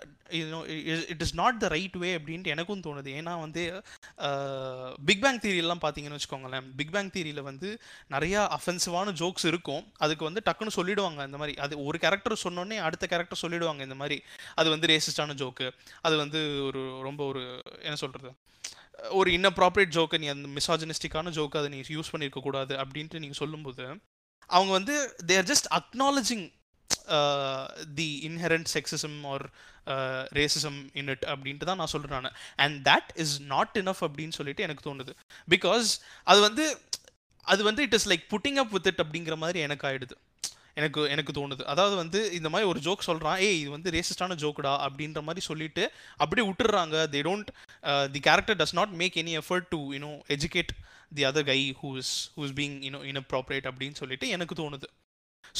Speaker 4: it is not the right way அப்படின்ட்டு எனக்கும் தோணுது. ஏன்னா வந்து பிக் பேங் தியரியெல்லாம் பார்த்தீங்கன்னு வச்சுக்கோங்களேன். பிக் பேங் தியரியில் வந்து நிறையா அஃபென்சிவான ஜோக்ஸ் இருக்கும். அதுக்கு வந்து டக்குன்னு சொல்லிடுவாங்க இந்த மாதிரி. அது ஒரு கேரக்டர் சொன்னோடனே அடுத்த கேரக்டர் சொல்லிடுவாங்க இந்த மாதிரி. அது வந்து ரேசிஸ்டான ஜோக்கு அது வந்து ஒரு ரொம்ப ஒரு என்ன சொல்கிறது ஒரு இன்னப்ராப்ரேட் ஜோக்கை நீ அந்த மிசாஜினிஸ்டிக்கான ஜோக்கை அதை நீ யூஸ் பண்ணியிருக்கக்கூடாது அப்படின்ட்டு நீங்கள் சொல்லும்போது அவங்க வந்து they're just acknowledging the inherent sexism or racism in it அப்படின்ட்டு தான் நான் சொல்கிறேன் நான். And that is not enough அப்படின்னு சொல்லிட்டு எனக்கு தோணுது. பிகாஸ் அது வந்து அது வந்து it is like putting up with it அப்படிங்கிற மாதிரி எனக்கு ஆயிடுது. எனக்கு எனக்கு தோணுது. அதாவது வந்து இந்த மாதிரி ஒரு ஜோக் சொல்கிறான் ஏய் இது வந்து ரேசிஸ்டான ஜோக்குடா அப்படின்ற மாதிரி சொல்லிட்டு அப்படியே விட்டுடுறாங்க. They don't the character does not make any effort to you know educate the other guy who's who's being you know inappropriate அப்படின்னு சொல்லிட்டு எனக்கு தோணுது.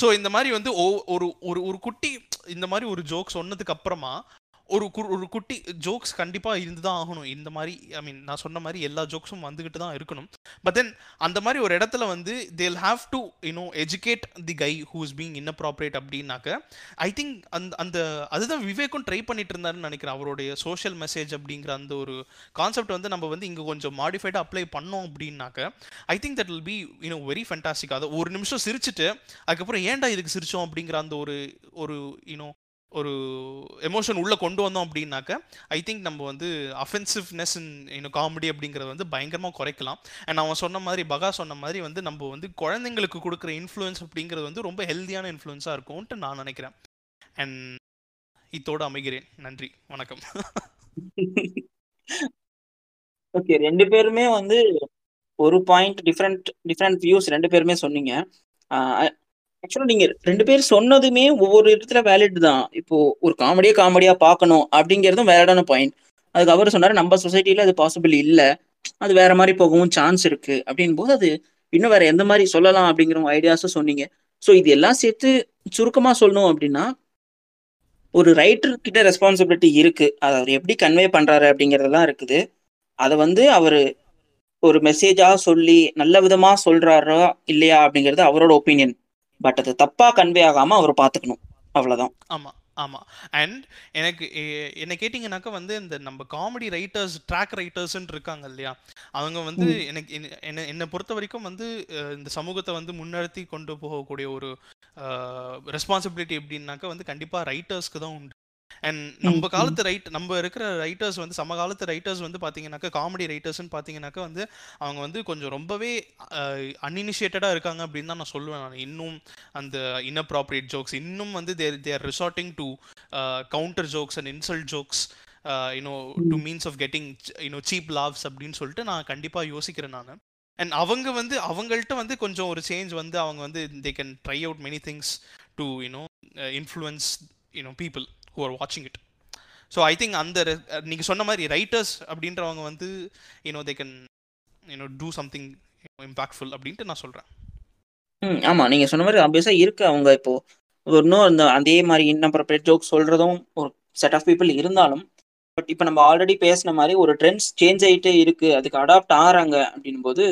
Speaker 4: ஸோ இந்த மாதிரி வந்து ஒரு ஒரு ஒரு குட்டி இந்த மாதிரி ஒரு ஜோக் சொன்னதுக்கு அப்புறமா ஒரு கு- ஒரு குட்டி ஜோக்ஸ் கண்டிப்பாக இருந்து தான் ஆகணும். இந்த மாதிரி ஐ மீன் நான் சொன்ன மாதிரி எல்லா ஜோக்ஸும் வந்துக்கிட்டு தான் இருக்கணும். பட் தென் அந்த மாதிரி ஒரு இடத்துல வந்து they'll have to you know educate the guy who is being inappropriate அப்படின்னாக்க ஐ திங்க் அந்த அந்த அதுதான் விவேக்கும் ட்ரை பண்ணிட்டு இருந்தாருன்னு நினைக்கிறேன். அவருடைய சோஷியல் மெசேஜ் அப்படிங்கிற அந்த ஒரு கான்செப்ட் வந்து நம்ம வந்து இங்கே கொஞ்சம் மாடிஃபைடாக அப்ளை பண்ணோம் அப்படின்னாக்க I think that will be you know very fantastic அதை ஒரு நிமிஷம் சிரிச்சுட்டு அதுக்கப்புறம் ஏன்டா இதுக்கு சிரிச்சோம் அப்படிங்கிற அந்த ஒரு ஒரு யூனோ ஒரு எமோஷன் உள்ளே கொண்டு வந்தோம் அப்படின்னாக்க ஐ திங்க் நம்ம வந்து அஃபென்சிவ்னஸ் இன்னும் காமெடி அப்படிங்கிறத வந்து பயங்கரமாக குறைக்கலாம். அண்ட் அவன் சொன்ன மாதிரி பகா சொன்ன மாதிரி வந்து நம்ம வந்து குழந்தைங்களுக்கு கொடுக்குற இன்ஃப்ளூயன்ஸ் அப்படிங்கிறது வந்து ரொம்ப ஹெல்த்தியான இன்ஃப்ளூயன்ஸாக இருக்கும்ன்ட்டு நான் நினைக்கிறேன். அண்ட் இத்தோடு அமைகிறேன். நன்றி. வணக்கம்.
Speaker 5: ஓகே ரெண்டு பேருமே வந்து ஒரு பாயிண்ட் டிஃப்ரெண்ட் டிஃப்ரெண்ட் வியூஸ் ரெண்டு பேருமே சொன்னீங்க. ஆக்சுவலாக நீங்க ரெண்டு பேர் சொன்னதுமே ஒவ்வொரு இடத்துல வேலிட் தான். இப்போ ஒரு காமெடியா காமெடியா பார்க்கணும் அப்படிங்கிறதும் வேலிடான பாயிண்ட் அதுக்கு அவர் சொன்னாரு நம்ம சொசைட்டில அது பாசிபிள் இல்லை. அது வேற மாதிரி போகவும் சான்ஸ் இருக்கு. அப்படின் போது அது இன்னும் வேற எந்த மாதிரி சொல்லலாம் அப்படிங்கிற ஐடியாஸும் சொன்னீங்க. ஸோ இது எல்லாம் சேர்த்து சுருக்கமா சொல்லணும் அப்படின்னா ஒரு ரைட்டர் கிட்ட ரெஸ்பான்சிபிலிட்டி இருக்கு. அதை அவர் எப்படி கன்வே பண்றாரு அப்படிங்கறதெல்லாம் இருக்குது. அதை வந்து அவர் ஒரு மெசேஜா சொல்லி நல்ல விதமா சொல்றாரா இல்லையா அப்படிங்கிறது அவரோட ஒப்பீனியன் பட் அது தப்பா கன்வே ஆகாம அவர் பாத்துக்கணும். அவ்வளவுதான்.
Speaker 4: ஆமாம் ஆமாம் அண்ட் எனக்கு என்ன கேட்டிங்கனாக்கா வந்து இந்த நம்ம காமெடி ரைட்டர்ஸ் ட்ராக் ரைட்டர்ஸ்ன்னு இருக்காங்க இல்லையா? அவங்க வந்து. எனக்கு என்ன- என்ன பொறுத்த வரைக்கும் வந்து இந்த சமூகத்தை வந்து முன்னெடுத்தி கொண்டு போகக்கூடிய ஒரு ரெஸ்பான்சிபிலிட்டி எப்படின்னாக்கா வந்து கண்டிப்பாக ரைட்டர்ஸ்க்கு தான் உண்டு. அண்ட் நம்ம. காலத்து ரைட் நம்ம இருக்கிற ரைட்டர்ஸ் வந்து சமகாலத்து ரைட்டர்ஸ் வந்து பார்த்தீங்கன்னாக்கா காமெடி ரைட்டர்ஸ்னு பார்த்தீங்கன்னாக்கா வந்து அவங்க வந்து கொஞ்சம் ரொம்பவே அன்இனிஷியேட்டடாக இருக்காங்க அப்படின்னு தான் நான் சொல்லுவேன் நான். இன்னும் அந்த inappropriate ஜோக்ஸ் இன்னும் வந்து there there resorting to counter jokes and insult jokes you know to means of getting you know cheap laughs அப்படின்னு சொல்லிட்டு நான் கண்டிப்பாக யோசிக்கிறேன் நான். அண்ட் அவங்க வந்து அவங்கள்ட்ட வந்து கொஞ்சம் ஒரு சேஞ்ச் வந்து அவங்க வந்து they can try out many things to you know influence you know people who are வாட்சிங் இட் ஸோ ஐ திங்க் அந்த நீங்கள் சொன்ன மாதிரி ரைட்டர்ஸ் அப்படின்றவங்க வந்து you know they can you know do something impactful அப்படின்ட்டு நான் சொல்கிறேன்
Speaker 5: ம் ஆமா. நீங்க சொன்ன மாதிரி ஆப்வியஸா இருக்கு. அவங்க இப்போ இன்னும் அந்த அதே மாதிரி இன்னப்ரோப்ரியேட் ஜோக் சொல்றதும் ஒரு செட் ஆஃப் பீப்புள் இருந்தாலும் பட் இப்போ நம்ம ஆல்ரெடி பேசின மாதிரி ஒரு ட்ரெண்ட்ஸ் சேஞ்ச் ஆகிட்டே இருக்கு. அதுக்கு அடாப்ட் ஆகிறாங்க அப்படின்னும் போது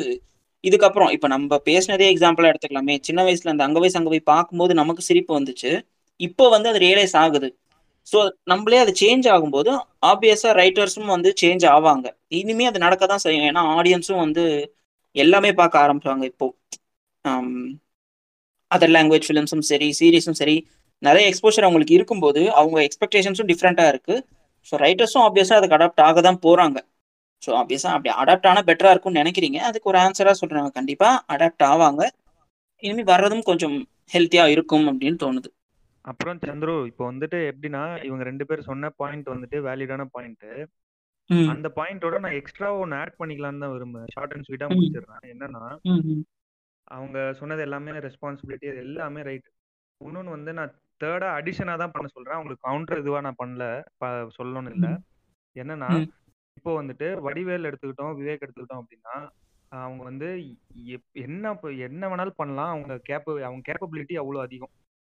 Speaker 5: இதுக்கப்புறம் இப்போ நம்ம பேசினதே எக்ஸாம்பிளாக எடுத்துக்கலாமே. சின்ன வயசுல அந்த அங்கவை சங்கவை பார்க்கும்போது நமக்கு சிரிப்பு வந்துச்சு. இப்போ வந்து அது ரியலைஸ் ஆகுது. ஸோ நம்மளே அது சேஞ்ச் ஆகும்போது ஆப்வியஸாக ரைட்டர்ஸும் வந்து சேஞ்ச் ஆவாங்க. இனிமே அது நடக்க தான் செய்யும். ஏன்னா ஆடியன்ஸும் வந்து எல்லாமே பார்க்க ஆரம்பிப்பாங்க இப்போ. அதர் லாங்குவேஜ் ஃபிலிம்ஸும் சரி சீரீஸும் சரி நிறைய எக்ஸ்போஷர் அவங்களுக்கு இருக்கும்போது அவங்க எக்ஸ்பெக்டேஷன்ஸும் டிஃப்ரெண்ட்டாக இருக்குது ஸோ ரைட்டர்ஸும் ஆப்வியஸாக அதுக்கு அடாப்ட் ஆக தான் போகிறாங்க ஸோ ஆப்வியஸாக அப்படி அடாப்ட் ஆனால் பெட்டராக இருக்கும்னு நினைக்கிறீங்க. அதுக்கு ஒரு ஆன்சராக சொல்கிறாங்க கண்டிப்பாக அடாப்ட் ஆவாங்க. இனிமேல் வர்றதும் கொஞ்சம் ஹெல்த்தியாக இருக்கும் அப்படின்னு தோணுது.
Speaker 3: அப்புறம் சந்துரு இப்போ வந்துட்டு எப்படின்னா இவங்க ரெண்டு பேர் சொன்ன பாயிண்ட் வந்துட்டு வேலிடான பாயிண்ட் அந்த பாயிண்டோட நான் எக்ஸ்ட்ரா ஒன்னு ஆட் பண்ணிக்கலாம்னு தான் விரும்புறேன் ஷார்ட் அண்ட் ஸ்வீட்டா. முடிச்சிடுறேன். என்னன்னா அவங்க சொன்னது எல்லாமே ரெஸ்பான்சிபிலிட்டி எல்லாமே ரைட் இன்னொன்னு வந்து நான் தேர்டா அடிஷனா தான் பண்ண சொல்றேன். அவங்களுக்கு கவுண்டர் இதுவா நான் பண்ணல. சொல்லணும்னு இல்ல. என்னன்னா. இப்போ வந்துட்டு வடிவேல் எடுத்துக்கிட்டோம் விவேக் எடுத்துக்கிட்டோம் அப்படின்னா அவங்க வந்து என்ன என்ன வேணாலும் பண்ணலாம். அவங்க கேப்ப அவங்க கேப்பபிலிட்டி அவ்வளோ அதிகம்.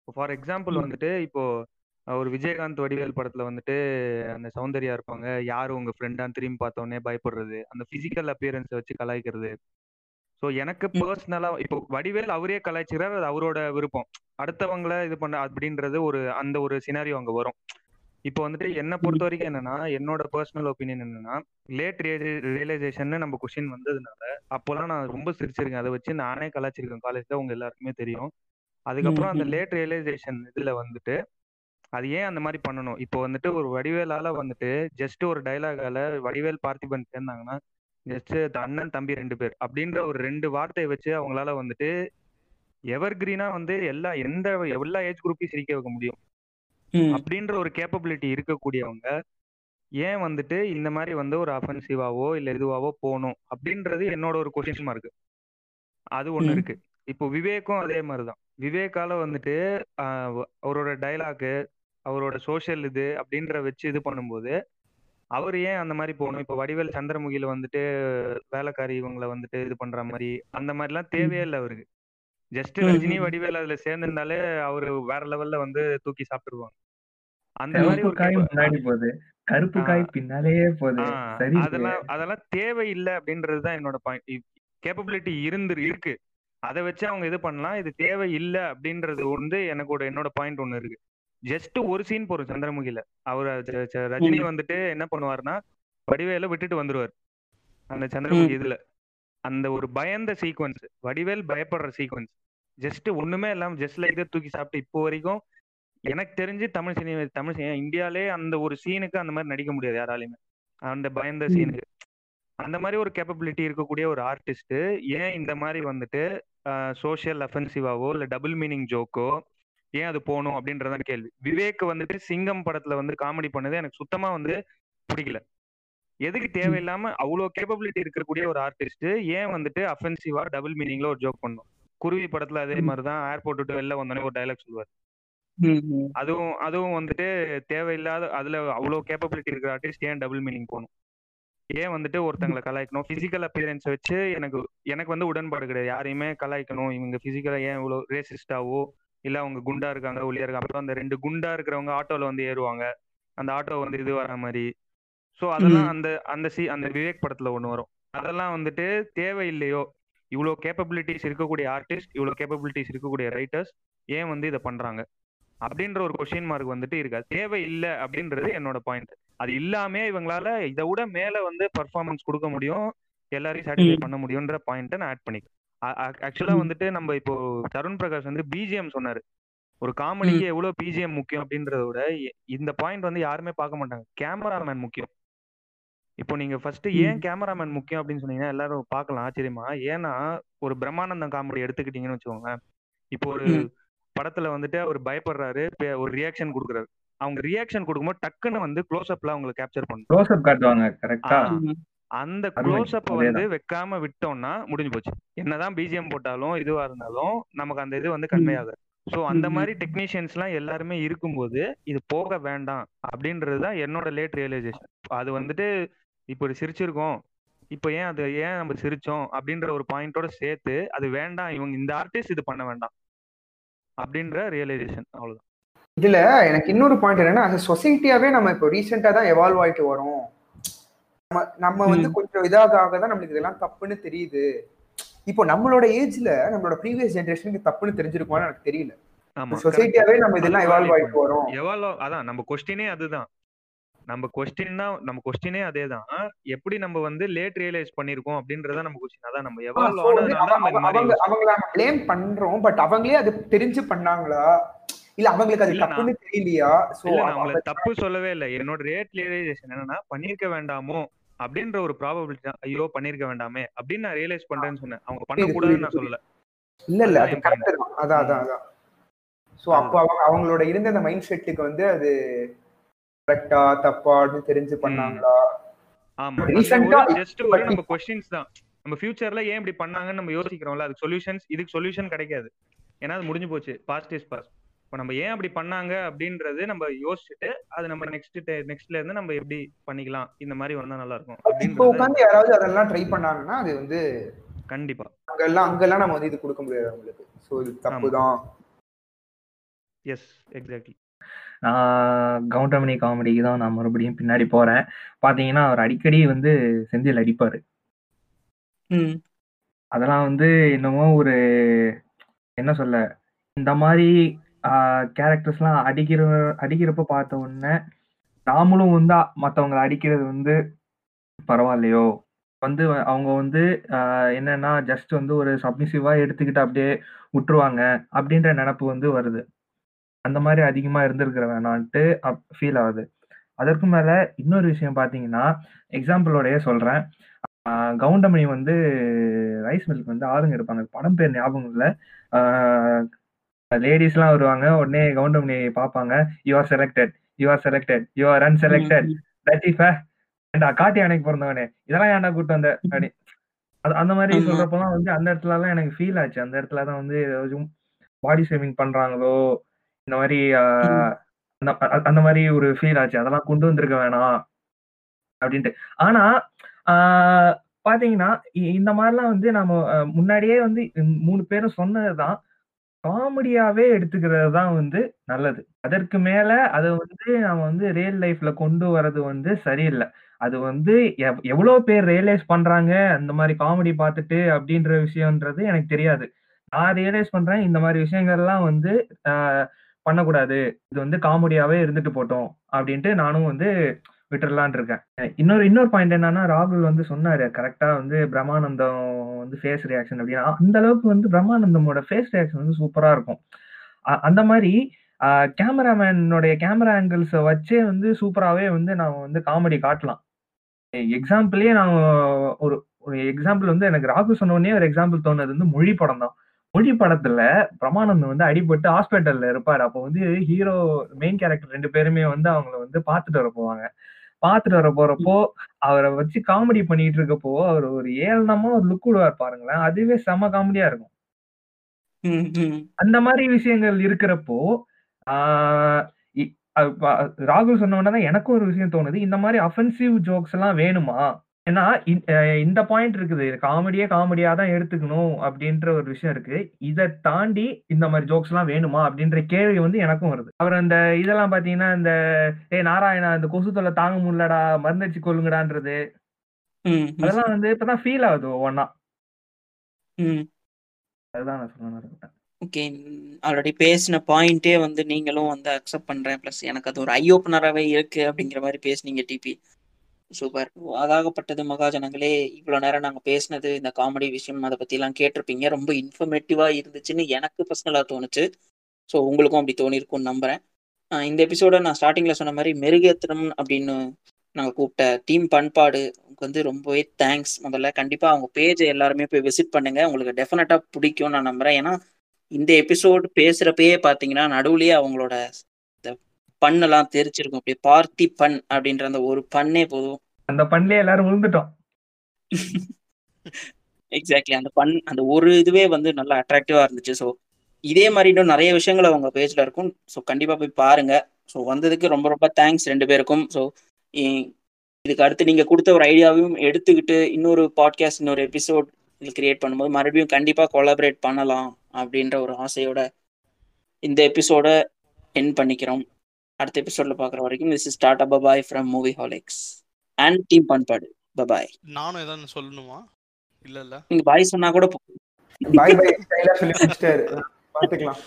Speaker 3: For example. வந்துட்டு இப்போ ஒரு விஜயகாந்த் வடிவேல் படத்துல வந்துட்டு அந்த சௌந்தர்யா இருப்பாங்க. யாரு உங்க ஃப்ரெண்டான்னு திரும்பி பார்த்த உடனே பயப்படுறது. அந்த பிசிக்கல் அப்பியரன்ஸை வச்சு கலாய்க்கிறது. ஸோ எனக்கு. பர்சனலா இப்போ வடிவேல் அவரே கலாய்ச்சிக்கிறார். அது அவரோட விருப்பம். அடுத்தவங்கள இது பண்ண அப்படின்றது ஒரு அந்த ஒரு சினாரியோ அங்க வரும். இப்போ வந்துட்டு என்னை பொறுத்த வரைக்கும் என்னன்னா என்னோட பர்சனல் ஒப்பீனியன் என்னன்னா லேட் ரியலைசேஷன் நம்ம கொஸ்டின் வந்ததுனால அப்போலாம் நான் ரொம்ப சிரிச்சிருக்கேன். அதை வச்சு நானே கலாய்ச்சிருக்கேன். காலேஜ்ல உங்க எல்லாருக்குமே தெரியும். அதுக்கப்புறம் அந்த. லேட் ரியலைசேஷன் இதுல வந்துட்டு அது ஏன் அந்த மாதிரி பண்ணணும் இப்போ வந்துட்டு ஒரு வடிவேலால வந்துட்டு ஜஸ்ட் ஒரு டைலாகால வடிவேல் பார்த்திபன் சேர்ந்தாங்கன்னா ஜஸ்ட் அண்ணன் தம்பி ரெண்டு பேர் அப்படின்ற ஒரு ரெண்டு வார்த்தையை வச்சு அவங்களால வந்துட்டு எவர் கிரீனா வந்து எல்லா எந்த எல்லா ஏஜ் குரூப்பையும் சிரிக்க வைக்க முடியும். அப்படின்ற ஒரு கேப்பபிலிட்டி இருக்கக்கூடியவங்க ஏன் வந்துட்டு இந்த மாதிரி வந்து ஒரு அஃபென்சிவாவோ இல்ல இதுவாவோ போகணும் அப்படின்றது என்னோட ஒரு கொஸ்டின் மார்க் அது ஒண்ணு. இருக்கு இப்போ விவேக்கும் அதே மாதிரிதான். விவேக்கால வந்துட்டு அவரோட டைலாக்கு அவரோட சோஷியல் இது அப்படின்ற வச்சு இது பண்ணும்போது அவர் ஏன் அந்த மாதிரி போகணும்? இப்போ வடிவேல் சந்திரமுகில வந்துட்டு வேலைக்காரி இவங்களை வந்துட்டு இது பண்ற மாதிரி அந்த மாதிரிலாம் தேவையே இல்லை அவருக்கு. ஜஸ்ட் ரஜினி. வடிவேல் அதுல சேர்ந்திருந்தாலே அவரு வேற லெவல்ல வந்து தூக்கி சாப்பிட்டுருவாங்க. அந்த மாதிரி
Speaker 2: கருப்பு
Speaker 3: ஒரு
Speaker 2: காய் கருப்பு. காய் பின்னாலேயே
Speaker 3: அதெல்லாம் அதெல்லாம் தேவையில்லை அப்படின்றது தான் என்னோட பாயிண்ட் கேப்பபிலிட்டி இருந்து இருக்கு. அதை வச்சு அவங்க இது பண்ணலாம். இது தேவையில்லை அப்படின்றது வந்து எனக்கு ஒரு என்னோட பாயிண்ட் ஒண்ணு இருக்கு. ஜஸ்ட் ஒரு சீன் போறோம் சந்திரமுகில. அவர் ரஜினி வந்துட்டு என்ன பண்ணுவாருன்னா வடிவேல விட்டுட்டு வந்துருவார். அந்த சந்திரமுகி இதுல. அந்த ஒரு பயந்த சீக்வன்ஸ் வடிவேல் பயப்படுற சீக்வன்ஸ் ஜஸ்ட் ஒண்ணுமே இல்லாம ஜஸ்ட் லைக் தூக்கி சாப்பிட்டு இப்போ வரைக்கும் எனக்கு தெரிஞ்சு தமிழ் சினிமா தமிழ் சினிமா இந்தியாலே அந்த ஒரு சீனுக்கு அந்த மாதிரி நடிக்க முடியாது யாராலையுமே. அந்த பயந்த. சீனுக்கு அந்த மாதிரி ஒரு கேப்பபிலிட்டி இருக்கக்கூடிய ஒரு ஆர்டிஸ்ட் ஏன் இந்த மாதிரி வந்துட்டு சோஷியல் அஃபென்சிவாவோ இல்ல டபுள் மீனிங் ஜோக்கோ ஏன் அது போகணும் அப்படின்றதான் கேள்வி. விவேக் வந்துட்டு சிங்கம் படத்துல வந்து காமெடி பண்ணது எனக்கு சுத்தமா வந்து பிடிக்கல. எதுக்கு தேவையில்லாம அவ்வளோ கேப்பபிலிட்டி இருக்கக்கூடிய ஒரு ஆர்டிஸ்ட் ஏன் வந்துட்டு அஃபென்சிவா டபுள் மீனிங்ல ஒரு ஜோக் பண்ணும் குருவி படத்துல அதே
Speaker 5: ம்.
Speaker 3: மாதிரி தான் ஏர்போர்ட் விட்டு வெளில வந்தோடனே ஒரு டைலாக் சொல்லுவார். அதுவும் அதுவும் வந்துட்டு தேவையில்லாத அதுல அவ்வளோ கேப்பபிலிட்டி இருக்கிற ஆர்டிஸ்ட் ஏன் டபுள் மீனிங் போகணும்? ஏன் வந்துட்டு ஒருத்தங்களை கலாய்க்கணும்? பிசிக்கல் அப்பியரன்ஸ் வச்சு எனக்கு எனக்கு வந்து உடன்பாடு கிடையாது. யாரையுமே கலாய்க்கணும். இவங்க பிசிக்கலா ஏன் இவ்வளோ ரேசிஸ்டாவோ இல்ல அவங்க குண்டா இருக்காங்க ஒல்லியா இருக்காங்க. அப்புறம் அந்த ரெண்டு குண்டா இருக்கிறவங்க ஆட்டோல வந்து ஏறுவாங்க. அந்த ஆட்டோ வந்து இது வர மாதிரி. ஸோ அதெல்லாம். அந்த அந்த சி அந்த விவேக் படத்துல ஒண்ணு வரும். அதெல்லாம் வந்துட்டு தேவையில்லையோ? இவ்வளோ கேப்பபிலிட்டிஸ் இருக்கக்கூடிய ஆர்டிஸ்ட் இவ்வளோ கேப்பபிலிட்டிஸ் இருக்கக்கூடிய ரைட்டர்ஸ் ஏன் வந்து இதை பண்றாங்க? அப்படின்ற ஒரு கொஸ்டின் மார்க் வந்துட்டு இருக்காது. தேவை இல்லை அப்படின்றது என்னோட பாயிண்ட் அது இல்லாம இவங்களால இதை விட மேல வந்து பர்ஃபார்மன்ஸ் கொடுக்க முடியும் எல்லாரையும் சாட்டிஸ்ஃபை. பண்ண முடியும்ன்ற பாயிண்ட்டை நான் ஆட் பண்ணிக்கிறேன் ஆக்சுவலா. வந்துட்டு நம்ம இப்போ தருண் பிரகாஷ் வந்து பிஜிஎம் சொன்னாரு ஒரு காமெடிக்கு எவ்வளவு பிஜிஎம் முக்கியம் அப்படின்றத விட இந்த பாயிண்ட் வந்து யாருமே பார்க்க மாட்டாங்க கேமராமேன் முக்கியம் இப்போ நீங்க ஃபர்ஸ்ட் ஏன். கேமராமேன் முக்கியம் அப்படின்னு சொன்னீங்கன்னா எல்லாரும் பார்க்கலாம் ஆச்சரியமா ஏன்னா ஒரு பிரம்மானந்தம் காமெடி எடுத்துக்கிட்டீங்கன்னு வச்சுக்கோங்க இப்போ ஒரு. படத்துல வந்துட்டு அவர் பயப்படுறாரு ஒரு ரியாக்ஷன் கொடுக்குறாரு அவங்க ரியாக்ஷன் கொடுக்கும்போது டக்குன்னு வந்து க்ளோஸ் அப்ல அவங்களை கேப்சர் பண்ணும்
Speaker 2: க்ளோஸ்அப் காட்டுவாங்க கரெக்டா.
Speaker 3: அந்த. Close up. வந்து வைக்காம விட்டோம்னா முடிஞ்சு போச்சு. என்னதான் பிஜிஎம் போட்டாலும் இதுவா இருந்தாலும் நமக்கு அந்த இது வந்து கன்வே ஆகாது. ஸோ அந்த. மாதிரி டெக்னீஷியன்ஸ் எல்லாம் எல்லாருமே இருக்கும்போது இது போக வேண்டாம் அப்படின்றது தான் என்னோட லேட் ரியலைசேஷன் அது வந்துட்டு இப்போ சிரிச்சிருக்கோம். இப்போ ஏன் அது ஏன் நம்ம சிரிச்சோம் அப்படின்ற ஒரு பாயிண்டோட சேர்த்து அது வேண்டாம் இவங்க இந்த ஆர்டிஸ்ட் இது பண்ண வேண்டாம் அப்படின்ற ரியலைசேஷன் அவ்வளவுதான்.
Speaker 6: இதுல எனக்கு இன்னொரு பாயிண்ட் என்னன்னா சொசைட்டியாவே நம்ம இப்போ ரீசெண்டா தான் எவால்வ் ஆயிட்டு வரோம். நம்ம நம்ம வந்து. கொஞ்சம் இதாக தான் நம்மளுக்கு இதெல்லாம் தப்புன்னு தெரியுது. இப்போ நம்மளோட ஏஜ்ல நம்மளோட ப்ரீவியஸ் ஜென்ரேஷனுக்கு தப்புன்னு தெரிஞ்சிருக்குமான்னு எனக்கு தெரியல. சொசைட்டியாவே நம்ம இதெல்லாம் எவால்வ் ஆயிட்டு வரோம்.
Speaker 3: எவால்வ் அதான் நம்ம கொஸ்டினே அதுதான். நம்ம கொஸ்டின் தான் நம்ம கொஸ்டினே அதே தான் எப்படி நம்ம வந்து லேட் ரியலைஸ் பண்ணிருக்கோம் அப்படின்றத நம்ம கொஸ்டின் அதான் நம்ம எவால்வ் ஆனதுனால.
Speaker 6: அவங்கள நம்ம ப்ளேம் பண்றோம் பட் அவங்களே அது தெரிஞ்சு பண்ணாங்களா? இல்ல அவங்களுக்கு அது தப்புன்னு தெரியலையா? சோ
Speaker 3: தப்பு சொல்லவே இல்லை. என்னோட ரேட் ரியலைசேஷன் என்னன்னா பண்ணிருக்க வேண்டாமோ அப்படின்ற ஒரு ப்ராபபிலிட்டி தான். ஐயோ பண்ணிருக்க வேண்டாமே அப்படின்னு நான் ரியலைஸ் பண்றேன்னு சொன்னேன். அவங்க பண்ணக்கூடாதுன்னு நான் சொல்லல.
Speaker 6: இல்ல இல்ல அது. கரெக்ட் தான். அதான் அதான் அதான். சோ அப்போ அவங்க அவங்களோட இருந்த அந்த மைண்ட் செட்டுக்கு வந்து அது கரெக்டா தப்பா அப்படின்னு தெரிஞ்சு பண்ணாங்களா?
Speaker 3: ஆமா.
Speaker 6: ஆ
Speaker 3: ஜஸ்ட் ஒரு நம்ம கொஸ்டின்ஸ் தான். நம்ம ஃபியூச்சர்ல ஏன் இப்படி பண்ணாங்கன்னு நம்ம யோசிக்கிறோம்ல. அதுக்கு சொல்யூஷன்ஸ் இதுக்கு சொல்யூஷன் கிடைக்காது. ஏன்னா அது முடிஞ்சு போச்சு. பாஸ்ட் இஸ் பாஸ்ட் இப்போ நம்ம ஏன் அப்படி பண்ணாங்க அப்படின்றது நம்ம யோசிச்சுட்டு அது நம்ம நெக்ஸ்ட் நெக்ஸ்ட்ல இருந்து நம்ம எப்படி பண்ணிக்கலாம்? இந்த மாதிரி வந்தா நல்லா இருக்கும்
Speaker 6: இப்போ உட்காந்து யாராவது அதெல்லாம் ட்ரை பண்ணாங்கன்னா அது வந்து
Speaker 3: கண்டிப்பா.
Speaker 6: அங்கெல்லாம் அங்கெல்லாம் நம்ம வந்து இது கொடுக்க முடியாது அவங்களுக்கு. சோ இது தப்பு தான்.
Speaker 3: எஸ் எக்ஸாக்ட்லி
Speaker 2: நான் கவுண்டமணி காமெடிக்கு தான் நான் மறுபடியும் பின்னாடி போறேன். பாத்தீங்கன்னா அவர் அடிக்கடி வந்து செந்தில் அடிப்பாரு.
Speaker 5: ம்.
Speaker 2: அதெல்லாம் வந்து என்னமோ ஒரு என்ன சொல்ல இந்த மாதிரி கேரக்டர்ஸ்லாம் அடிக்கிற அடிக்கிறப்ப பார்த்த உடனே நாமளும் வந்து மற்றவங்களை அடிக்கிறது வந்து பரவாயில்லையோ? வந்து அவங்க வந்து என்னன்னா ஜஸ்ட் வந்து ஒரு சப்மிசிவா எடுத்துக்கிட்டு அப்படியே விட்டுருவாங்க அப்படின்ற நினப்பு வந்து வருது. அந்த மாதிரி அதிகமா இருந்திருக்கிற வேணான்ட்டு ஃபீல் ஆகுது. அதற்கு மேல இன்னொரு விஷயம் பார்த்தீங்கன்னா எக்ஸாம்பிளோடய சொல்றேன். கவுண்டமணி வந்து ரைஸ் மில்க் வந்து ஆளுங்க எடுப்பாங்க படம் பேர் ஞாபகம் இல்லை. லேடிஸ்லாம் வருவாங்க. உடனே கவுண்டமணி பார்ப்பாங்க. You are selected you are selected you are unselected Latheefa ஏண்டா காட்டி அணைக்கு பிறந்தவனே? இதெல்லாம் ஏன்டா கூட்டு வந்த? அப்படி. அது அந்த மாதிரி
Speaker 5: ஆமா.
Speaker 2: சொல்றப்பலாம் வந்து அந்த இடத்துல எல்லாம் எனக்கு ஃபீல் ஆச்சு. அந்த இடத்துல தான் வந்து ஏதாச்சும் பாடி ஷேவிங் பண்றாங்களோ இந்த மாதிரி அந்த மாதிரி ஒரு ஃபீல் ஆச்சு. அதெல்லாம் கொண்டு வந்திருக்க வேணாம். அப்படின்ட்டு. ஆனா பாத்தீங்கன்னா இந்த மாதிரிலாம் வந்து நம்ம அஹ், முன்னாடியே வந்து மூணு பேரும் சொன்னதுதான். காமெடியாவே எடுத்துக்கிறது தான் வந்து நல்லது. அதற்கு மேல அதை வந்து நம்ம வந்து ரியல் லைஃப்ல கொண்டு வர்றது வந்து சரியில்லை. அது வந்து எவ்- எவ்வளவு பேர் ரியலைஸ் பண்றாங்க அந்த மாதிரி காமெடி பார்த்துட்டு அப்படின்ற விஷயம்ன்றது எனக்கு தெரியாது. நான் ரியலைஸ் பண்றேன் இந்த மாதிரி விஷயங்கள்லாம் வந்து பண்ணக்கூடாது. இது வந்து காமெடியாவே இருந்துட்டு போட்டோம் அப்படின்ட்டு நானும் வந்து விட்டுறலான் இருக்கேன் இன்னொரு இன்னொரு பாயிண்ட் என்னன்னா ராகுல் வந்து சொன்னாரு கரெக்டா வந்து பிரம்மானந்தம் வந்து ஃபேஸ் ரியாக்ஷன் அப்படின்னா அந்த அளவுக்கு வந்து பிரம்மானந்தமோட ஃபேஸ் ரியாக்ஷன் வந்து சூப்பரா இருக்கும். அந்த மாதிரி கேமராமேனோடைய கேமரா ஆங்கிள்ஸை வச்சே வந்து சூப்பராகவே வந்து நான் வந்து காமெடி காட்டலாம். எக்ஸாம்பிளே நான் ஒரு ஒரு எக்ஸாம்பிள் வந்து எனக்கு ராகு சொன்னோடனே ஒரு எக்ஸாம்பிள் தோணுது. வந்து மொழி படம் தான். மொழி படத்துல பிரமானந்தம் வந்து அடிபட்டு ஹாஸ்பிட்டல்ல இருப்பாரு. அப்போ வந்து ஹீரோ மெயின் கேரக்டர் ரெண்டு பேருமே வந்து அவங்கள வந்து பார்த்துட்டு வர போவாங்க. பார்த்துட்டு வர போறப்போ அவரை வச்சு காமெடி பண்ணிட்டு இருக்கப்போ அவர் ஒரு ஏளனமா ஒரு லுக் விடுவார் பாருங்களேன். அதுவே செம காமெடியா இருக்கும். அந்த மாதிரி விஷயங்கள் இருக்கிறப்போ ஆஹ் ராகுல் சொன்ன உடனே எனக்கும் ஒரு விஷயம் தோணுது. இந்த மாதிரி அஃபென்சிவ் ஜோக்ஸ் எல்லாம் வேணுமா? ஏன்னா இ- அஹ் இந்த பாயிண்ட் இருக்குது. காமெடியே காமெடியா தான் எடுத்துக்கணும் அப்படின்ற ஒரு விஷயம் இருக்கு. இதை தாண்டி இந்த மாதிரி ஜோக்ஸ் எல்லாம் வேணுமா அப்படின்ற கேள்வி வந்து எனக்கும் வருது. அவர் அந்த இதெல்லாம் பாத்தீங்கன்னா இந்த ஏ நாராயணா இந்த கொசு தொல்லை தாங்க முடியலடா மருந்தடிச்சு கொள்ளுங்கடான்றது
Speaker 5: ம், ம்.
Speaker 2: அதெல்லாம் வந்து இப்பதான் ஃபீல் ஆகுது ஒவ்வொன்னா.
Speaker 5: ம்.
Speaker 2: அதுதான் நான் சொல்லணும் இருக்கேன்
Speaker 5: ஓகே. ஆல்ரெடி பேசின பாயிண்டே வந்து நீங்களும் வந்து அக்செப்ட் பண்றேன். ப்ளஸ் எனக்கு அது ஒரு ஐ ஓப்பனராகவே இருக்கு அப்படிங்கிற மாதிரி பேசுனீங்க டிபி. சூப்பர். அதாகப்பட்டது மகாஜனங்களே இவ்வளோ நேரம் நாங்கள் பேசினது இந்த காமெடி விஷயம் அதை பற்றிலாம் கேட்டிருப்பீங்க. ரொம்ப இன்ஃபர்மேட்டிவாக இருந்துச்சுன்னு எனக்கு பர்சனலாக தோணுச்சு. ஸோ உங்களுக்கும் அப்படி தோணிருக்கும்னு நம்புகிறேன் இந்த எபிசோட நான் ஸ்டார்டிங்கில் சொன்ன மாதிரி மெருகேத்திரம் அப்படின்னு நாங்கள் கூப்பிட்ட டீம் பண்பாடு உங்களுக்கு வந்து ரொம்பவே தேங்க்ஸ் முதல்ல கண்டிப்பாக அவங்க பேஜை எல்லாருமே போய் விசிட் பண்ணுங்க. உங்களுக்கு டெஃபினட்டாக பிடிக்கும் நான் நம்புகிறேன் ஏன்னா இந்த எபிசோடு பேசுகிறப்பயே பார்த்தீங்கன்னா நடுவுலயே அவங்களோட இந்த பண்ணெல்லாம் தெரிச்சிருக்கும் அப்படியே பார்த்தி பண் அப்படின்ற அந்த ஒரு பண்ணே போதும்.
Speaker 2: அந்த பண்ணலே எல்லாரும் விழுந்துட்டோம்.
Speaker 5: எக்ஸாக்ட்லி அந்த பண் அந்த ஒரு இதுவே வந்து நல்லா அட்ராக்டிவா இருந்துச்சு. ஸோ இதே மாதிரி இன்னும் நிறைய விஷயங்கள் அவங்க பேஜில் இருக்கும். ஸோ கண்டிப்பாக போய் பாருங்க. ஸோ வந்ததுக்கு ரொம்ப ரொம்ப தேங்க்ஸ் ரெண்டு பேருக்கும். ஸோ இதுக்கு அடுத்து நீங்கள் கொடுத்த ஒரு ஐடியாவையும் எடுத்துக்கிட்டு இன்னொரு பாட்காஸ்ட் இன்னொரு எபிசோட் கிரியேட் பண்ணும்போது மறுபடியும் கண்டிப்பாக கொலாபரேட் பண்ணலாம் அப்படின்ற ஒரு ஆசையோட இந்த எபிசோட என் பண்ணிக்கிறோம். அடுத்த எபிசோட்ல பார்க்குற வரைக்கும் this is Tata Bapai from movieholics and team பண்பாடு. பபாய்
Speaker 4: நானும் ஏதாவது சொல்லணுமா? இல்ல இல்ல.
Speaker 5: நீங்க பாய் சொன்னா கூட.
Speaker 6: பாய் பாய் ஸ்டைலா சொல்லி முடிச்சிட்டாரு. பாத்துக்கலாம்.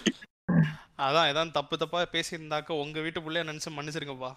Speaker 4: அதான் ஏதாவது தப்பு தப்பா பேசியிருந்தாக்க உங்க வீட்டு புள்ளைய நினைச்சு மன்னிச்சிருங்கப்பா.